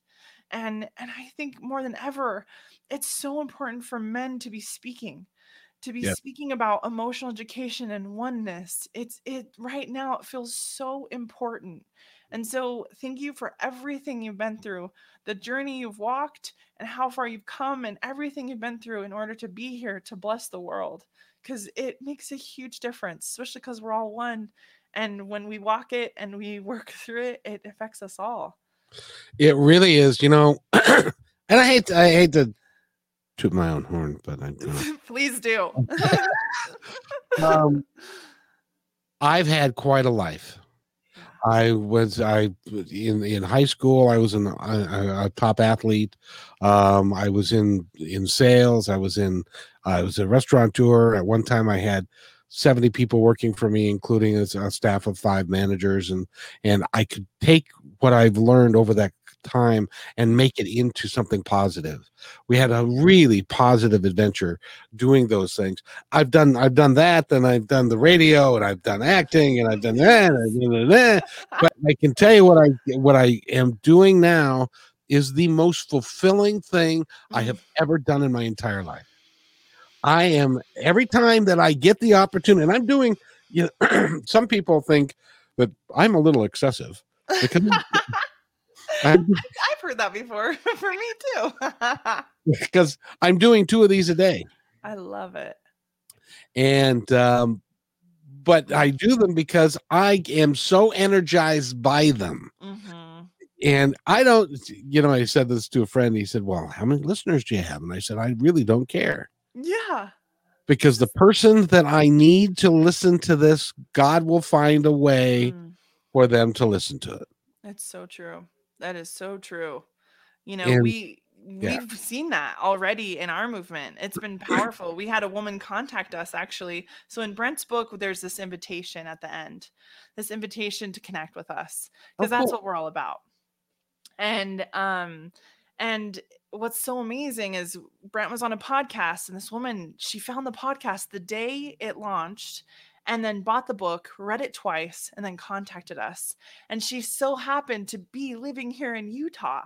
And and I think more than ever, it's so important for men to be speaking, to be
Yeah.
speaking about emotional education and oneness. It's it right now it feels so important. And so thank you for everything you've been through, the journey you've walked and how far you've come and everything you've been through in order to be here to bless the world because it makes a huge difference, especially because we're all one. And when we walk it and we [laughs] work through it, it affects us all.
It really is, you know. [clears throat] and I hate to, I hate to toot my own horn, but I you know.
Please do. [laughs]
um, I've had quite a life. I was I in in high school. I was an, a, a top athlete. Um, I was in in sales. I was in I was a restaurateur. At one time, I had seventy people working for me, including a, a staff of five managers, and and I could take what I've learned over that time and make it into something positive. We had a really positive adventure doing those things. I've done I've done that, then I've done the radio, and I've done acting, and I've done [laughs] that, and I've done that. But I can tell you what I what I am doing now is the most fulfilling thing I have mm-hmm. ever done in my entire life. I am every time that I get the opportunity, and I'm doing. You know, [clears throat] some people think that I'm a little excessive because [laughs]
I've heard that before [laughs] for me too. [laughs]
because I'm doing two of these a day.
I love it.
and um but i do them because i am so energized by them
hmm
and i don't you know i said this to a friend he said well how many listeners do you have and i said i really don't care
Yeah.
because the person that i need to listen to this god will find a way
Mm,
for them to listen to it
It's so true. That is so true. You know,
And-
we
yeah.
we've seen that already in our movement. It's been powerful. We had a woman contact us actually. So in Brent's book, there's this invitation at the end, this invitation to connect with us because
Oh,
that's
cool.
what we're all about. And um and what's so amazing is Brent was on a podcast and this woman, she found the podcast the day it launched and then bought the book, read it twice, and then contacted us. And she so happened to be living here in Utah.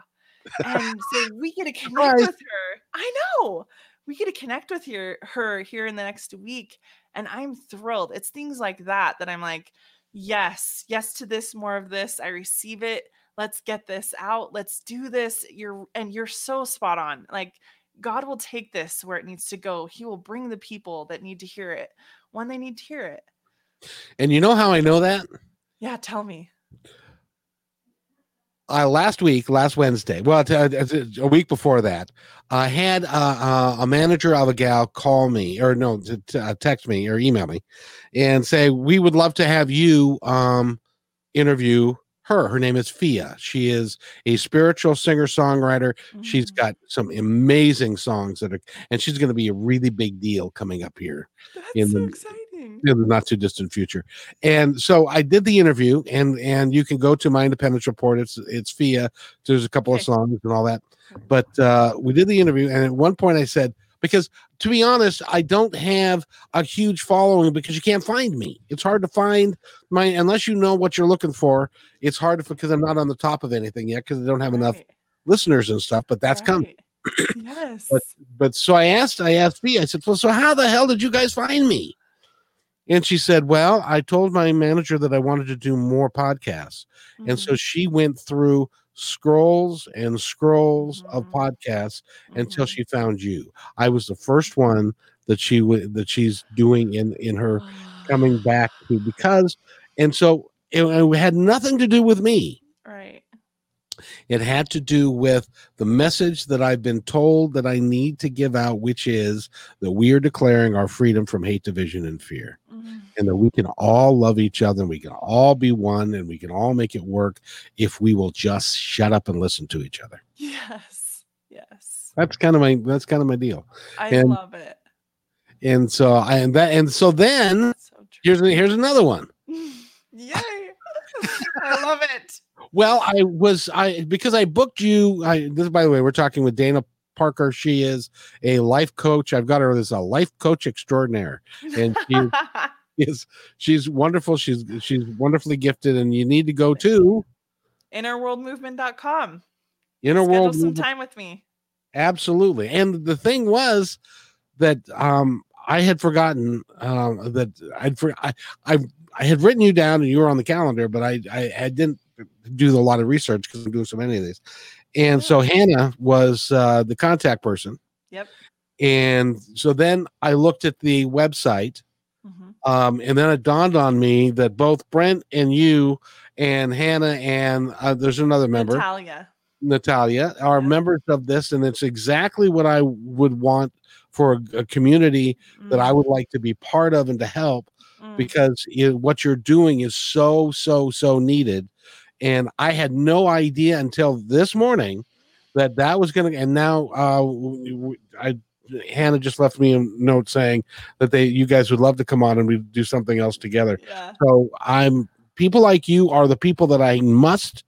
And so we get to [laughs] connect with her. I know. We get to connect with her, her here in the next week. And I'm thrilled. It's things like that that I'm like, yes, yes to this, more of this. I receive it. Let's get this out. Let's do this. You're and you're so spot on. Like God will take this where it needs to go. He will bring the people that need to hear it when they need to hear it.
And you know how i know that
Yeah, tell me.
uh, last week, last Wednesday, well, t- uh, t- a week before that, I had uh, uh, a manager of a gal call me, or no, t- uh, text me or email me, and say we would love to have you um, interview her. Her name is Fia. She is a spiritual singer songwriter. She's got some amazing songs that are, and she's going to be a really big deal coming up here
that's
in
so
the-
exciting. [laughs]
in the not too distant future. And so I did the interview, and and you can go to my Independence Report. It's it's Fia. There's a couple of songs and all that. But uh, we did the interview, and at one point I said, because to be honest, I don't have a huge following because you can't find me. It's hard to find my unless you know what you're looking for. It's hard to because I'm not on the top of anything yet because I don't have enough listeners and stuff. But that's coming. [clears throat]
yes.
But so I asked, I asked Fia, I said, well, so how the hell did you guys find me? And she said, well, I told my manager that I wanted to do more podcasts. And so
Mhm,
she went through scrolls and scrolls of
Mhm.
podcasts until
mhm.
she found you. I was the first one that she would that she's doing in in her coming back to because and so it, it had nothing to do with me.
Right.
It had to do with the message that I've been told that I need to give out, which is that we are declaring our freedom from hate, division, and fear.
Mm,
mm. and that we can all love each other and we can all be one and we can all make it work if we will just shut up and listen to each other. [laughs]
Yes. Yes.
That's kind of my that's kind of my deal.
I and, love it.
And so I and that and so then so here's here's another one. [laughs]
Yay. [laughs] I love it.
Well, I was I because I booked you. I this by the way, we're talking with Dana Parker. She is a life coach. I've got her as a life coach extraordinaire, and she [laughs] is she's wonderful. She's she's wonderfully gifted, and you need to go to
innerworldmovement.com.
Inner
Schedule
world
some time with me.
Absolutely, and the thing was that um I had forgotten um, that I'd for I, I I had written you down and you were on the calendar, but I I, I didn't do a lot of research because I'm doing so many of these. And so Hannah was uh, the contact person.
Yep.
And so then I looked at the website, mm-hmm. um, and then it dawned on me that both Brent and you and Hannah and uh, there's another member,
Natalia,
Natalia, are members of this, and it's exactly what I would want for a, a community mm-hmm. that I would mm. like to be part of and to help, mm-hmm. because it, what you're doing is so so so needed and I had no idea until this morning that that was going to. And now, uh, I Hannah just left me a note saying that they you guys would love to come on and we do something else together.
Yeah.
So I'm people like you are the people that I must.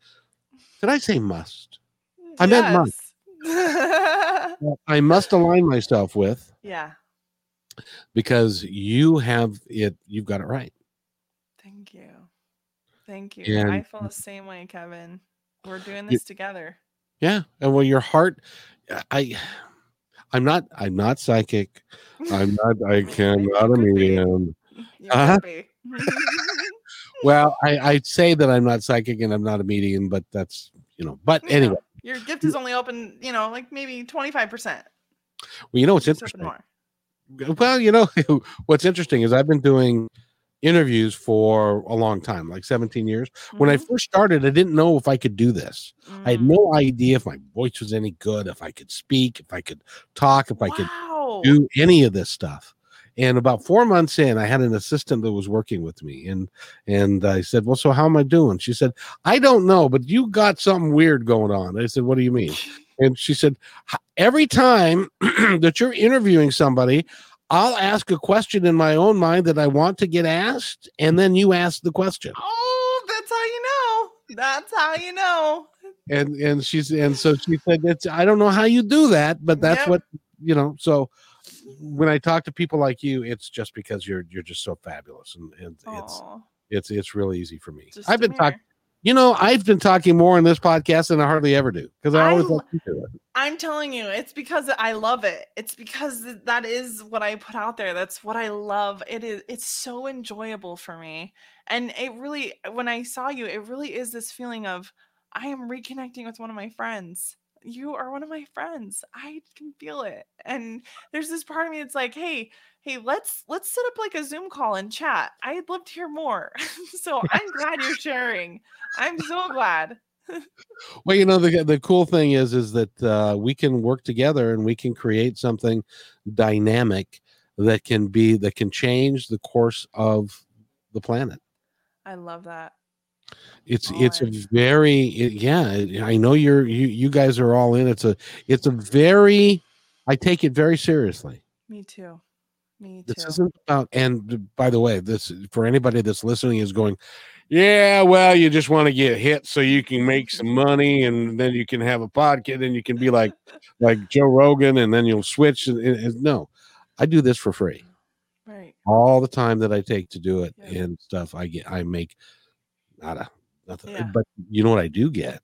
Did I say must? I meant must. [laughs] I must align myself with.
Yeah.
Because you have it, you've got it right.
Thank you. And I feel the same way, Kevin. We're doing this together.
Yeah. And well, your heart, I, I'm not, I'm not psychic. I'm [laughs] not, I cannot a medium. Uh-huh. [laughs] well, I, I'd say that I'm not psychic and I'm not a medium, but that's, you know, but you anyway. Know,
your gift is only open, you know, like maybe 25%. Well,
you know, what's interesting. Well, you know, [laughs] what's interesting is I've been doing interviews for a long time, like 17 years. Mm-hmm. When I mm-hmm. first started, I didn't know if I could do this. Mm. I had mm. no idea if my voice was any good, if I could speak, if I could talk, if I could do any of this stuff. And about four months in, I had an assistant that was working with me, and and I said, "Well, so how am I doing?" She said, "I don't know, but you got something weird going on." I said, "What do you mean?" [laughs] And she said, "Every time [clears throat] that you're interviewing somebody, I'll ask a question in my own mind that I want to get asked, and then you ask the question.
Oh, that's how you know. That's how you know.
And and she's and so she said it's I don't know how you do that, but that's yep. what you know. So when I talk to people like you, it's just because you're you're just so fabulous, and, and it's it's it's really easy for me. Just I've been talking you know, I've been talking more in this podcast than I hardly ever do because I always
to it. I'm telling you, it's because I love it. It's because that is what I put out there. That's what I love. It is it's so enjoyable for me. And it really when I saw you, it really is this feeling of I am reconnecting with one of my friends. You are one of my friends. I can feel it. And there's this part of me that's like, hey, hey let's let's set up like a zoom call and chat i'd love to hear more [laughs] so [laughs] i'm glad you're sharing i'm so glad
well you know the, the cool thing is is that uh, we can work together and we can create something dynamic that can be that can change the course of the planet
i love that
it's all it's in. a very it, yeah i know you're you you guys are all in it's a it's a very i take it very seriously
me too me
too. This isn't about, and by the way, this for anybody that's listening is going, yeah, well, you just want to get hit so you can make some money, and then you can have a podcast, and you can be like, like Joe Rogan, and then you'll switch. And, and, no, I do this for free.
Right.
All the time that I take to do it yeah. and stuff, I get, I make nada, nothing. Yeah. But you know what I do get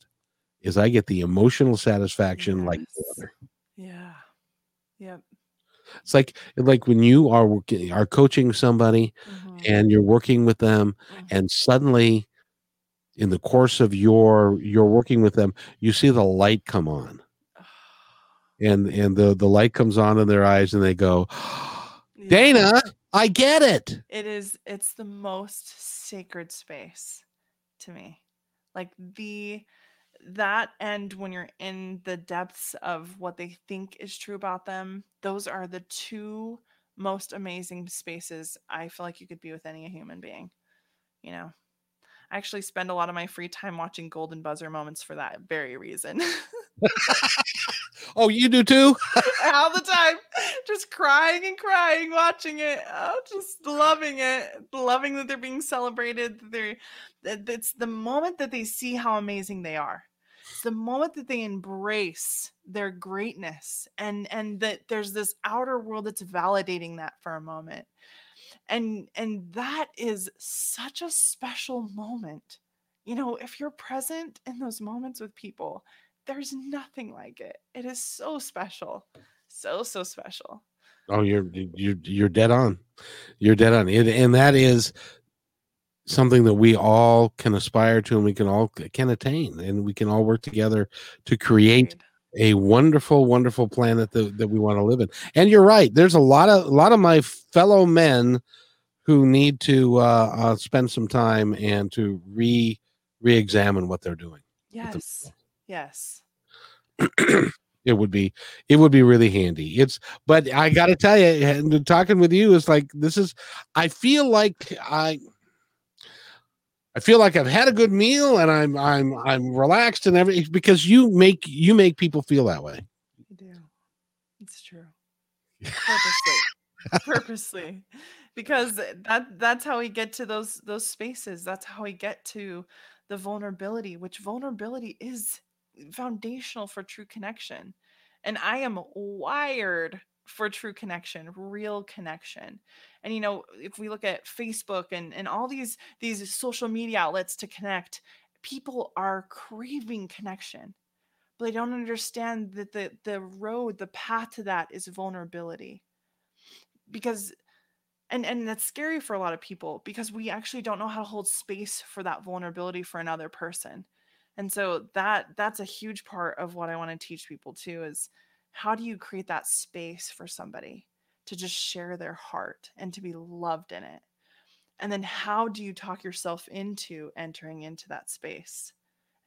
is I get the emotional satisfaction yes. like.
Yeah. Yep.
It's like like when you are working, are coaching somebody mm-hmm. and you're working with them, mm-hmm. and suddenly, in the course of your you're working with them, you see the light come on, [sighs] and and the the light comes on in their eyes, and they go, [gasps] "Dana, I get it."
It is. It's the most sacred space to me, like the that and when you're in the depths of what they think is true about them, those are the two most amazing spaces I feel like you could be with any human being. You know, I actually spend a lot of my free time watching golden buzzer moments for that very reason. [laughs] [laughs]
oh, you do too? [laughs]
All the time. Just crying and crying watching it. Oh, just loving it. Loving that they're being celebrated. They're it's the moment that they see how amazing they are. It's the moment that they embrace their greatness and and that there's this outer world that's validating that for a moment and and that is such a special moment you know if you're present in those moments with people there's nothing like it. It is so special. So so special.
Oh you're you're you're dead on. You're dead on. It and that is something that we all can aspire to and we can all can attain. And we can all work together to create a wonderful wonderful planet that, that we want to live in. And you're right there's a lot of a lot of my fellow men who need to uh, uh, spend some time and to re re-examine what they're doing.
Yes. Yes. [clears throat]
it would be it would be really handy. It's but I got to tell you, eh, talking with you is like this is. I feel like I. I feel like I've had a good meal and I'm I'm I'm relaxed and everything because you make you make people feel that way.
You do. It's true. [laughs] Purposely. Purposely because that that's how we get to those those spaces that's how we get to the vulnerability which vulnerability is foundational for true connection and i am wired for true connection real connection and you know if we look at facebook and and all these these social media outlets to connect people are craving connection but they don't understand that the the road the path to that is vulnerability because and and that's scary for a lot of people because we actually don't know how to hold space for that vulnerability for another person and so that that's a huge part of what i want to teach people too is how do you create that space for somebody to just share their heart and to be loved in it? And then how do you talk yourself into entering into that space?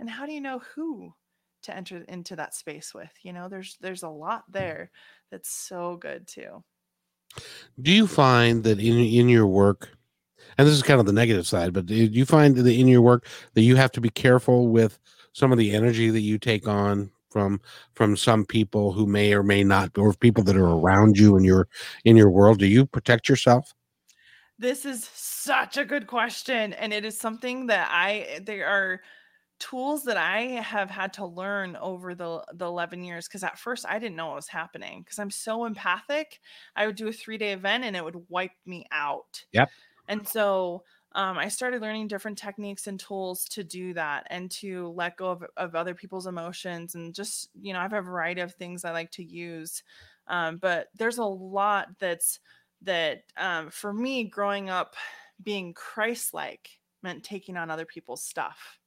And how do you know who to enter into that space with you know? There's there's a lot there that's so good too.
Do you find that in in your work, and this is kind of the negative side, but do you find that in your work that you have to be careful with some of the energy that you take on from from some people who may or may not, or people that are around you in your in your world? Do you protect yourself?
This is such a good question, and it is something that I eh, there are tools that I have had to learn over the the 11 years because at first I didn't know what was happening because I'm so empathic. I would do a 3-day event and it would wipe me out.
Yep.
And so um, I started learning different techniques and tools to do that and to let go of, of other people's emotions and just you know I have a variety of things I like to use. Um, but there's a lot that's that um, for me growing up being Christ-like meant taking on other people's stuff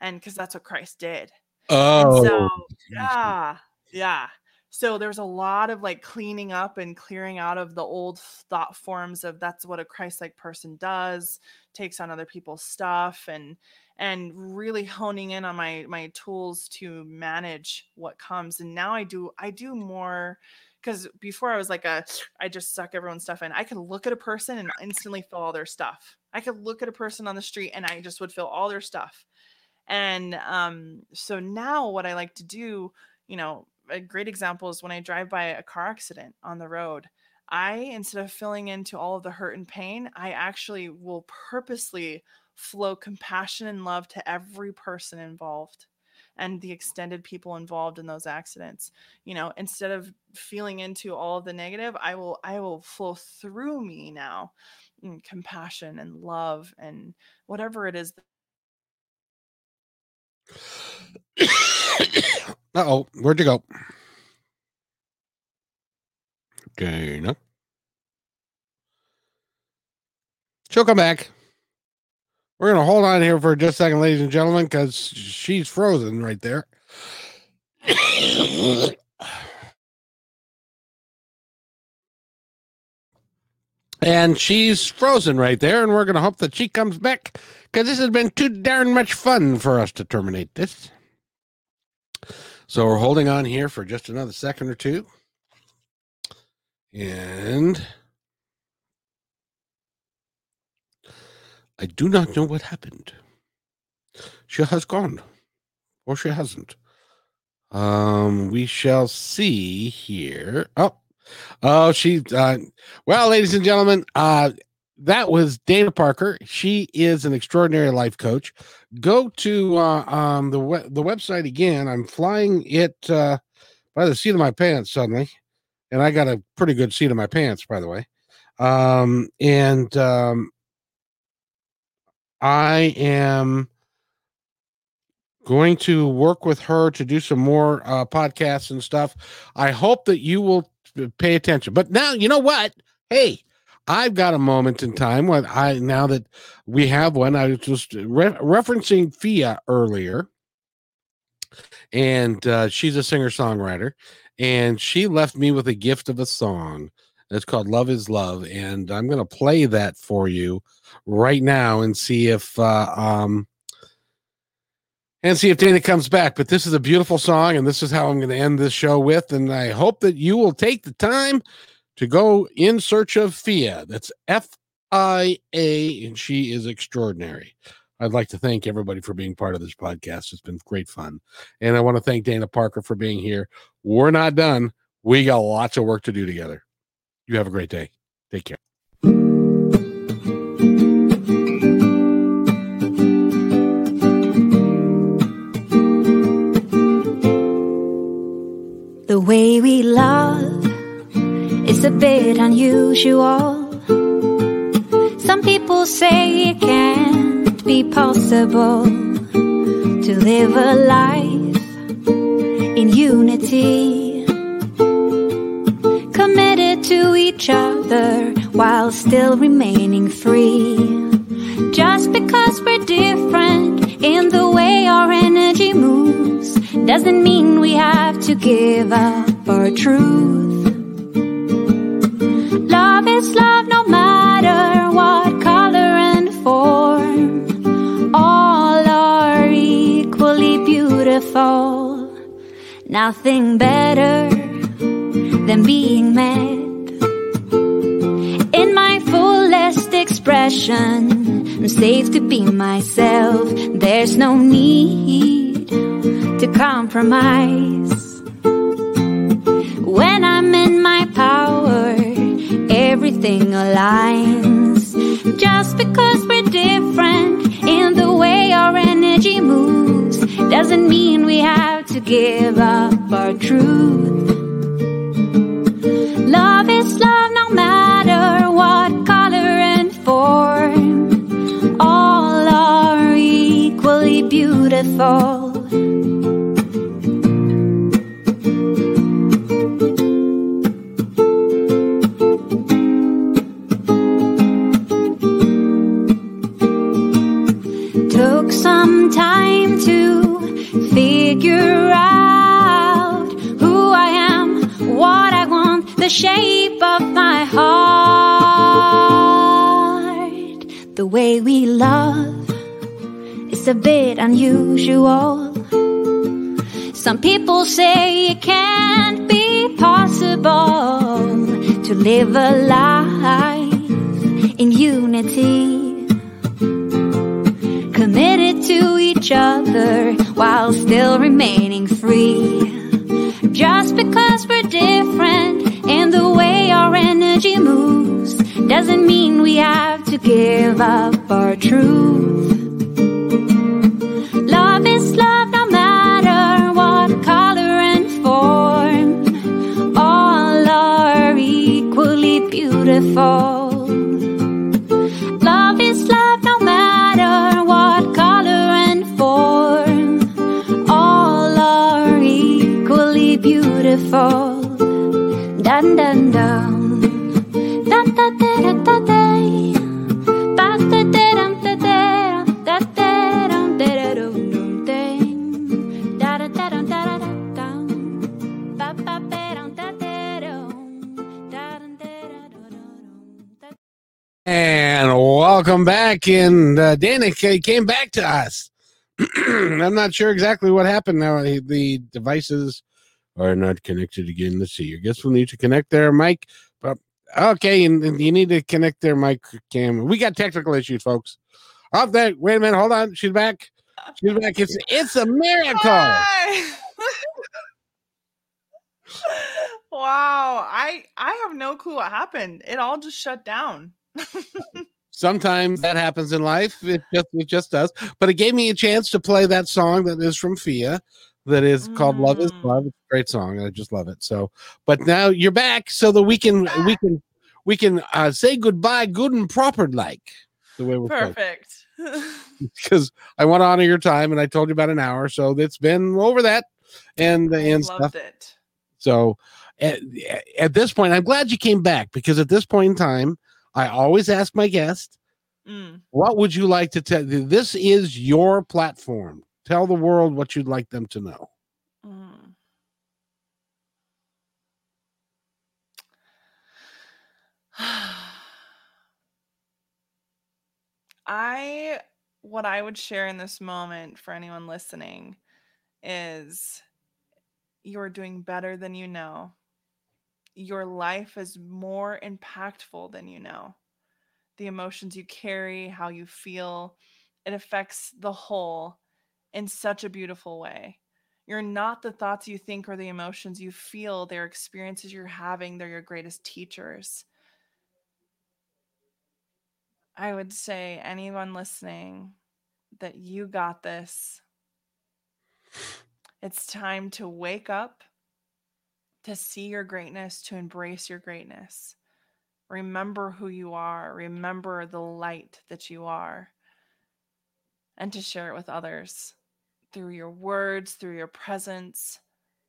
and because that's what Christ did.
Oh,
and so yeah, yeah. So there's a lot of like cleaning up and clearing out of the old thought forms of that's what a Christ-like person does, takes on other people's stuff, and and really honing in on my my tools to manage what comes. And now I do I do more because before I was like a I just suck everyone's stuff in. I could look at a person and instantly feel all their stuff. I could look at a person on the street and I just would feel all their stuff. And um, so now what I like to do, you know, a great example is when I drive by a car accident on the road. I, instead of filling into all of the hurt and pain, I actually will purposely flow compassion and love to every person involved and the extended people involved in those accidents you know instead of feeling into all of the negative i will i will flow through me now compassion and love and whatever it is [coughs] [coughs] [coughs]
uh oh, where'd you go? Okay, no. She'll come back. We're going to hold on here for just a second, ladies and gentlemen, because she's frozen right there. and she's frozen right there, and we're going to hope that she comes back because this has been too darn much fun for us to terminate this. So we're holding on here for just another second or two. And I do not know what happened. She has gone, or she hasn't. Um, we shall see here. Oh, oh, she. Uh, well, ladies and gentlemen, uh, that was Dana Parker. She is an extraordinary life coach. Go to uh, um, the we- the website again. I'm flying it uh, by the seat of my pants suddenly, and I got a pretty good seat of my pants, by the way. Um, and um, I am going to work with her to do some more uh, podcasts and stuff. I hope that you will pay attention. But now, you know what? Hey, I've got a moment in time when I now that we have one. I was just re- referencing Fia earlier, and uh, she's a singer songwriter, and she left me with a gift of a song. It's called "Love Is Love," and I'm going to play that for you right now and see if uh, um and see if Dana comes back. But this is a beautiful song, and this is how I'm going to end this show with. And I hope that you will take the time to go in search of Fia. That's F I A, and she is extraordinary. I'd like to thank everybody for being part of this podcast. It's been great fun. And I want to thank Dana Parker for being here. We're not done. We got lots of work to do together. You have a great day. Take care.
The way we love is a bit unusual. Some people say it can't be possible to live a life in unity. Committed to each other while still remaining free. Just because we're different in the way our energy moves doesn't mean we have to give up our truth. Love no matter what color and form. All are equally beautiful. Nothing better than being met. In my fullest expression, I'm safe to be myself. There's no need to compromise. When I'm in my everything aligns. Just because we're different in the way our energy moves doesn't mean we have to give up our truth. Love is love no matter what color and form. All are equally beautiful. Way we love is a bit unusual. Some people say it can't be possible to live a life in unity committed to each other while still remaining free. Just because we're different in the way our energy moves doesn't mean we have to give up our truth. Love is love no matter what color and form. All are equally beautiful. Love
back. And uh, Dana came back to us. [clears throat] I'm not sure exactly what happened now. The- devices are not connected again. Let's see. I guess we'll need to connect there, Mike. But Okay, and, you need to connect their mic cam. We got technical issues, folks. Off that. Wait a minute. Hold on. She's back. She's back. It's it's a miracle. [laughs]
Wow, I I have no clue what happened. It all just shut down. [laughs]
Sometimes that happens in life. It just it just does. But it gave me a chance to play that song that is from Fia, that is called "Love Is
Mm.
Love." It's a great song. I just love it. So, but now you're back, so that we can we can we can uh, say goodbye, good and proper, like the way we're.
Perfect. [laughs]
because I want to honor your time, and I told you about an hour, so it's been over that and and stuff.
It.
So at, at this point, I'm glad you came back because at this point in time, I always ask my guest,
Mm.
"What would you like to tell?" This is your platform. Tell the world what you'd like them to know.
Mm. [sighs] I what I would share in this moment for anyone listening is you're doing better than you know. Your life is more impactful than you know. The emotions you carry, how you feel, it affects the whole in such a beautiful way. You're not the thoughts you think or the emotions you feel. They're experiences you're having. They're your greatest teachers. I would say, anyone listening, that you got this. It's time to wake up, to see your greatness, to embrace your greatness. Remember who you are, remember the light that you are, and to share it with others through your words, through your presence.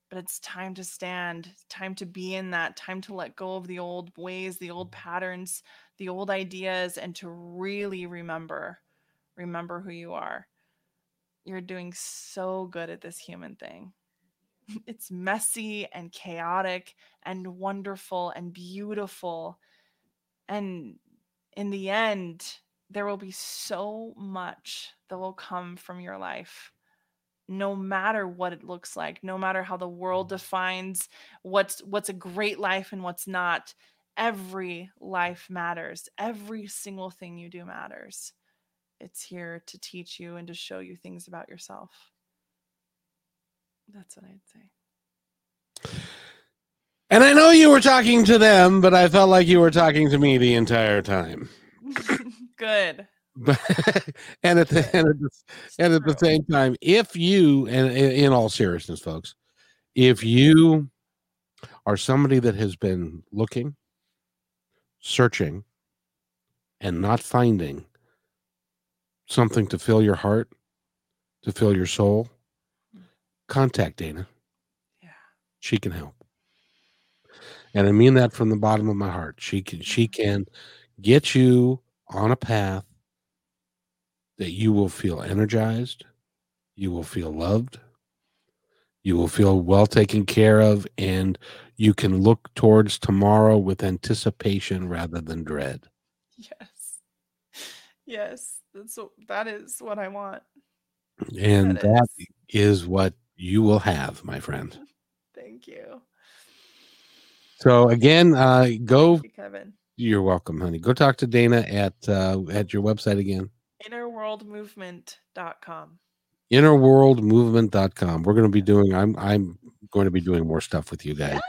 But it's time to stand, time to be in that, time to let go of the old ways, the old mm-hmm. patterns, the old ideas, and to really remember, remember who you are. You're doing so good at this human thing. [laughs] It's messy and chaotic and wonderful and beautiful. And in the end, there will be so much that will come from your life no matter what it looks like no matter how the world mm-hmm. defines what's what's a great life and what's not. Every life matters. Every single thing you do matters. It's here to teach you and to show you things about yourself that's what i'd say.
And I know you were talking to them, but I felt like you were talking to me the entire time. [laughs]
good.
But [laughs] and at the and at the, and at the same time, if you and in in all seriousness, folks, if you are somebody that has been looking, searching, and not finding something to fill your heart, to fill your soul, contact Dana.
yeah
She can help. And I mean that from the bottom of my heart. She can she mm-hmm. can get you on a path that you will feel energized, you will feel loved, you will feel well taken care of, and you can look towards tomorrow with anticipation rather than dread.
yes yes that's what, that is what i want
And
That
that
is.
is what you will have, my friend.
thank you
So again, uh, go.
you kevin
You're welcome, honey. Go talk to Dana at uh, at your website again.
innerworldmovement.com
innerworldmovement.com. We're going to be doing I'm I'm going to be doing more stuff with you guys.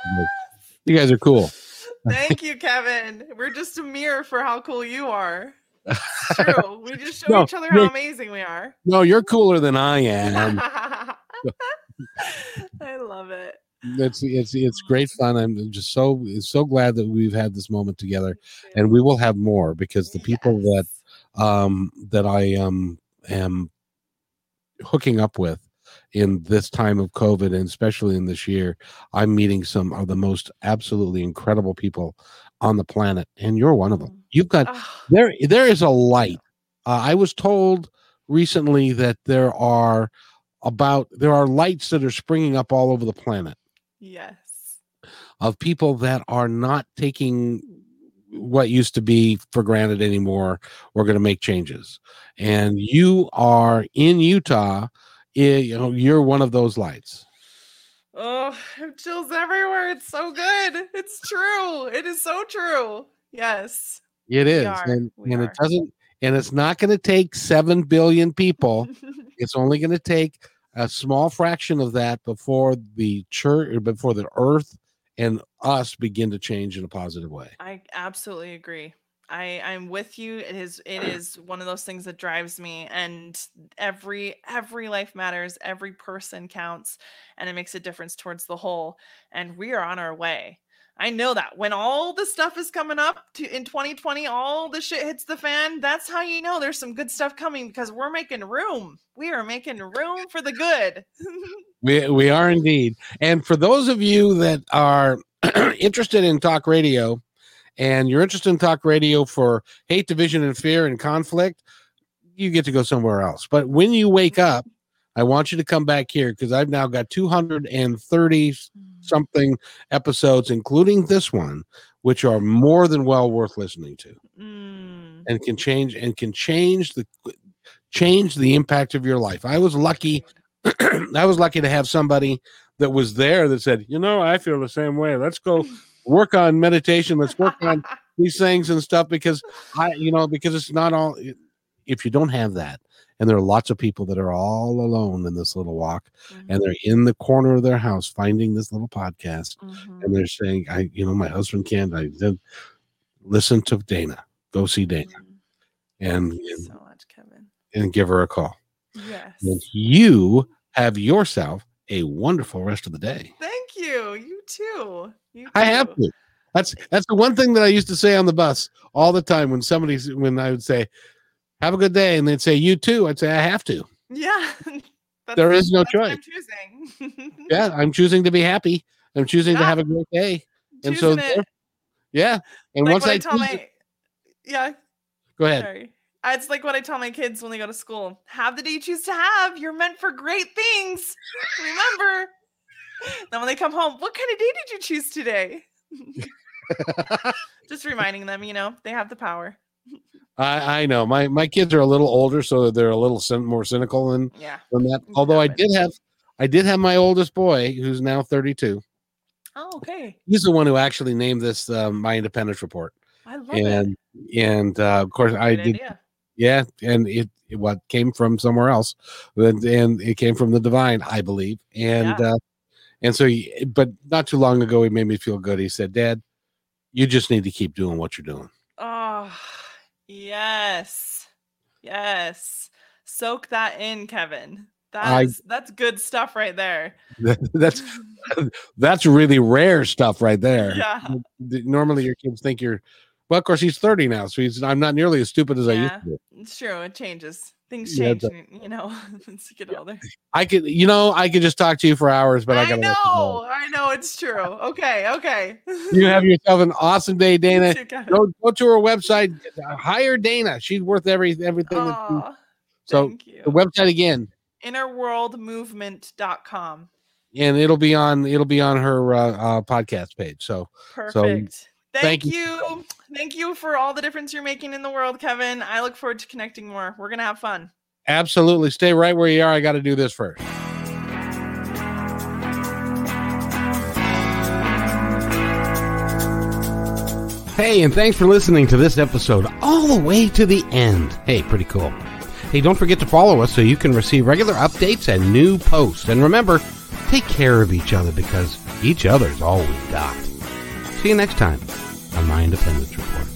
You guys are cool.
Thank you, Kevin. We're just a mirror for how cool you are. It's [laughs] true. We just show
No,
each other how amazing we are.
No, you're cooler than I am. [laughs] [laughs]
I love it.
It's it's it's great fun. I'm just so so glad that we've had this moment together and we will have more because the people that um that I um am hooking up with in this time of COVID and especially in this year, I'm meeting some of the most absolutely incredible people on the planet, and you're one of them. You've got
Ah,
there there is a light. Uh, I was told recently that there are about there are lights that are springing up all over the planet
yes.
of people that are not taking what used to be for granted anymore we're going to make changes and you are in utah eh, you know you're one of those lights
Oh, chills everywhere. It's so good. It's true. It is so true. Yes.
It is. Are. And, and it doesn't and it's not going to take 7 billion people. [laughs] it's only going to take a small fraction of that before the church before the earth and us begin to change in a positive way.
I absolutely agree. I I'm with you. It is it [clears throat] is one of those things that drives me and every every life matters, every person counts and it makes a difference towards the whole and we are on our way. I know that when all the stuff is coming up to in 2020, all the shit hits the fan. That's how you know there's some good stuff coming because we're making room. We are making room for the good. [laughs]
we we are indeed. And for those of you that are [clears throat] interested in talk radio, and you're interested in talk radio for hate, division, and fear and conflict, you get to go somewhere else. But when you wake up, I want you to come back here because I've now got 230 mm. Something episodes, including this one, which are more than well worth listening to, mm. and can change and can change the change the impact of your life. I was lucky. [clears throat] I was lucky to have somebody that was there that said, you know, I feel the same way. Let's go work on meditation. Let's work on [laughs] these things and stuff because I, you know, because it's not all. If you don't have that, and there are lots of people that are all alone in this little walk mm-hmm. and they're in the corner of their house finding this little podcast mm-hmm. and they're saying i you know my husband can't i did listen to dana go see dana mm-hmm. and, and, so much, Kevin. and give her a call yes and you have yourself a wonderful rest of the day
thank you you too, you too.
i have to that's that's the one thing that i used to say on the bus all the time when somebody when i would say have a good day. And they'd say, you too. I'd say, I have to.
Yeah. [laughs]
there is no choice. I'm choosing. [laughs] yeah. I'm choosing to be happy. I'm choosing yeah. to have a great day. And so, yeah. And like once I, I tell my, it,
yeah.
Go ahead. Sorry.
It's like what I tell my kids when they go to school. Have the day you choose to have. You're meant for great things. Remember. [laughs] then when they come home, what kind of day did you choose today? Just reminding them, you know, they have the power.
I, I know my my kids are a little older, so they're a little cyn- more cynical than yeah. than that. Although I did have I did have my oldest boy, who's now thirty two.
Oh, okay.
He's the one who actually named this uh, my independence report.
I love
and, it. And uh, of course, I did. Idea. Yeah, and it, it, what came from somewhere else, and, and it came from the divine, I believe. And yeah. uh, and so, he, but not too long ago, he made me feel good. He said, "Dad, you just need to keep doing what you're doing."
Yes. Yes. Soak that in, Kevin. That's that's good stuff right there. [laughs]
that's [laughs] that's really rare stuff right there. Yeah. Normally your kids think you're well, of course he's 30 now, so he's I'm not nearly as stupid as yeah, I used to be.
It's true, it changes. Things change, yeah, you know, [laughs] get older.
I could you know, I could just talk to you for hours, but I, I
know, I know it's true. Okay, okay.
you have [laughs] yourself an awesome day, Dana. Go go to her website, hire Dana. She's worth every everything. Oh, so the website again
innerworldmovement.com
and it'll be on it'll be on her uh, uh, podcast page so
perfect so, thank, thank you. you thank you for all the difference you're making in the world kevin i look forward to connecting more we're gonna have fun
absolutely stay right where you are i got to do this first Hey, and thanks for listening to this episode all the way to the end. Hey, pretty cool. Hey, don't forget to follow us so you can receive regular updates and new posts. And remember, take care of each other because each other's all we got. See you next time on My Independence Report.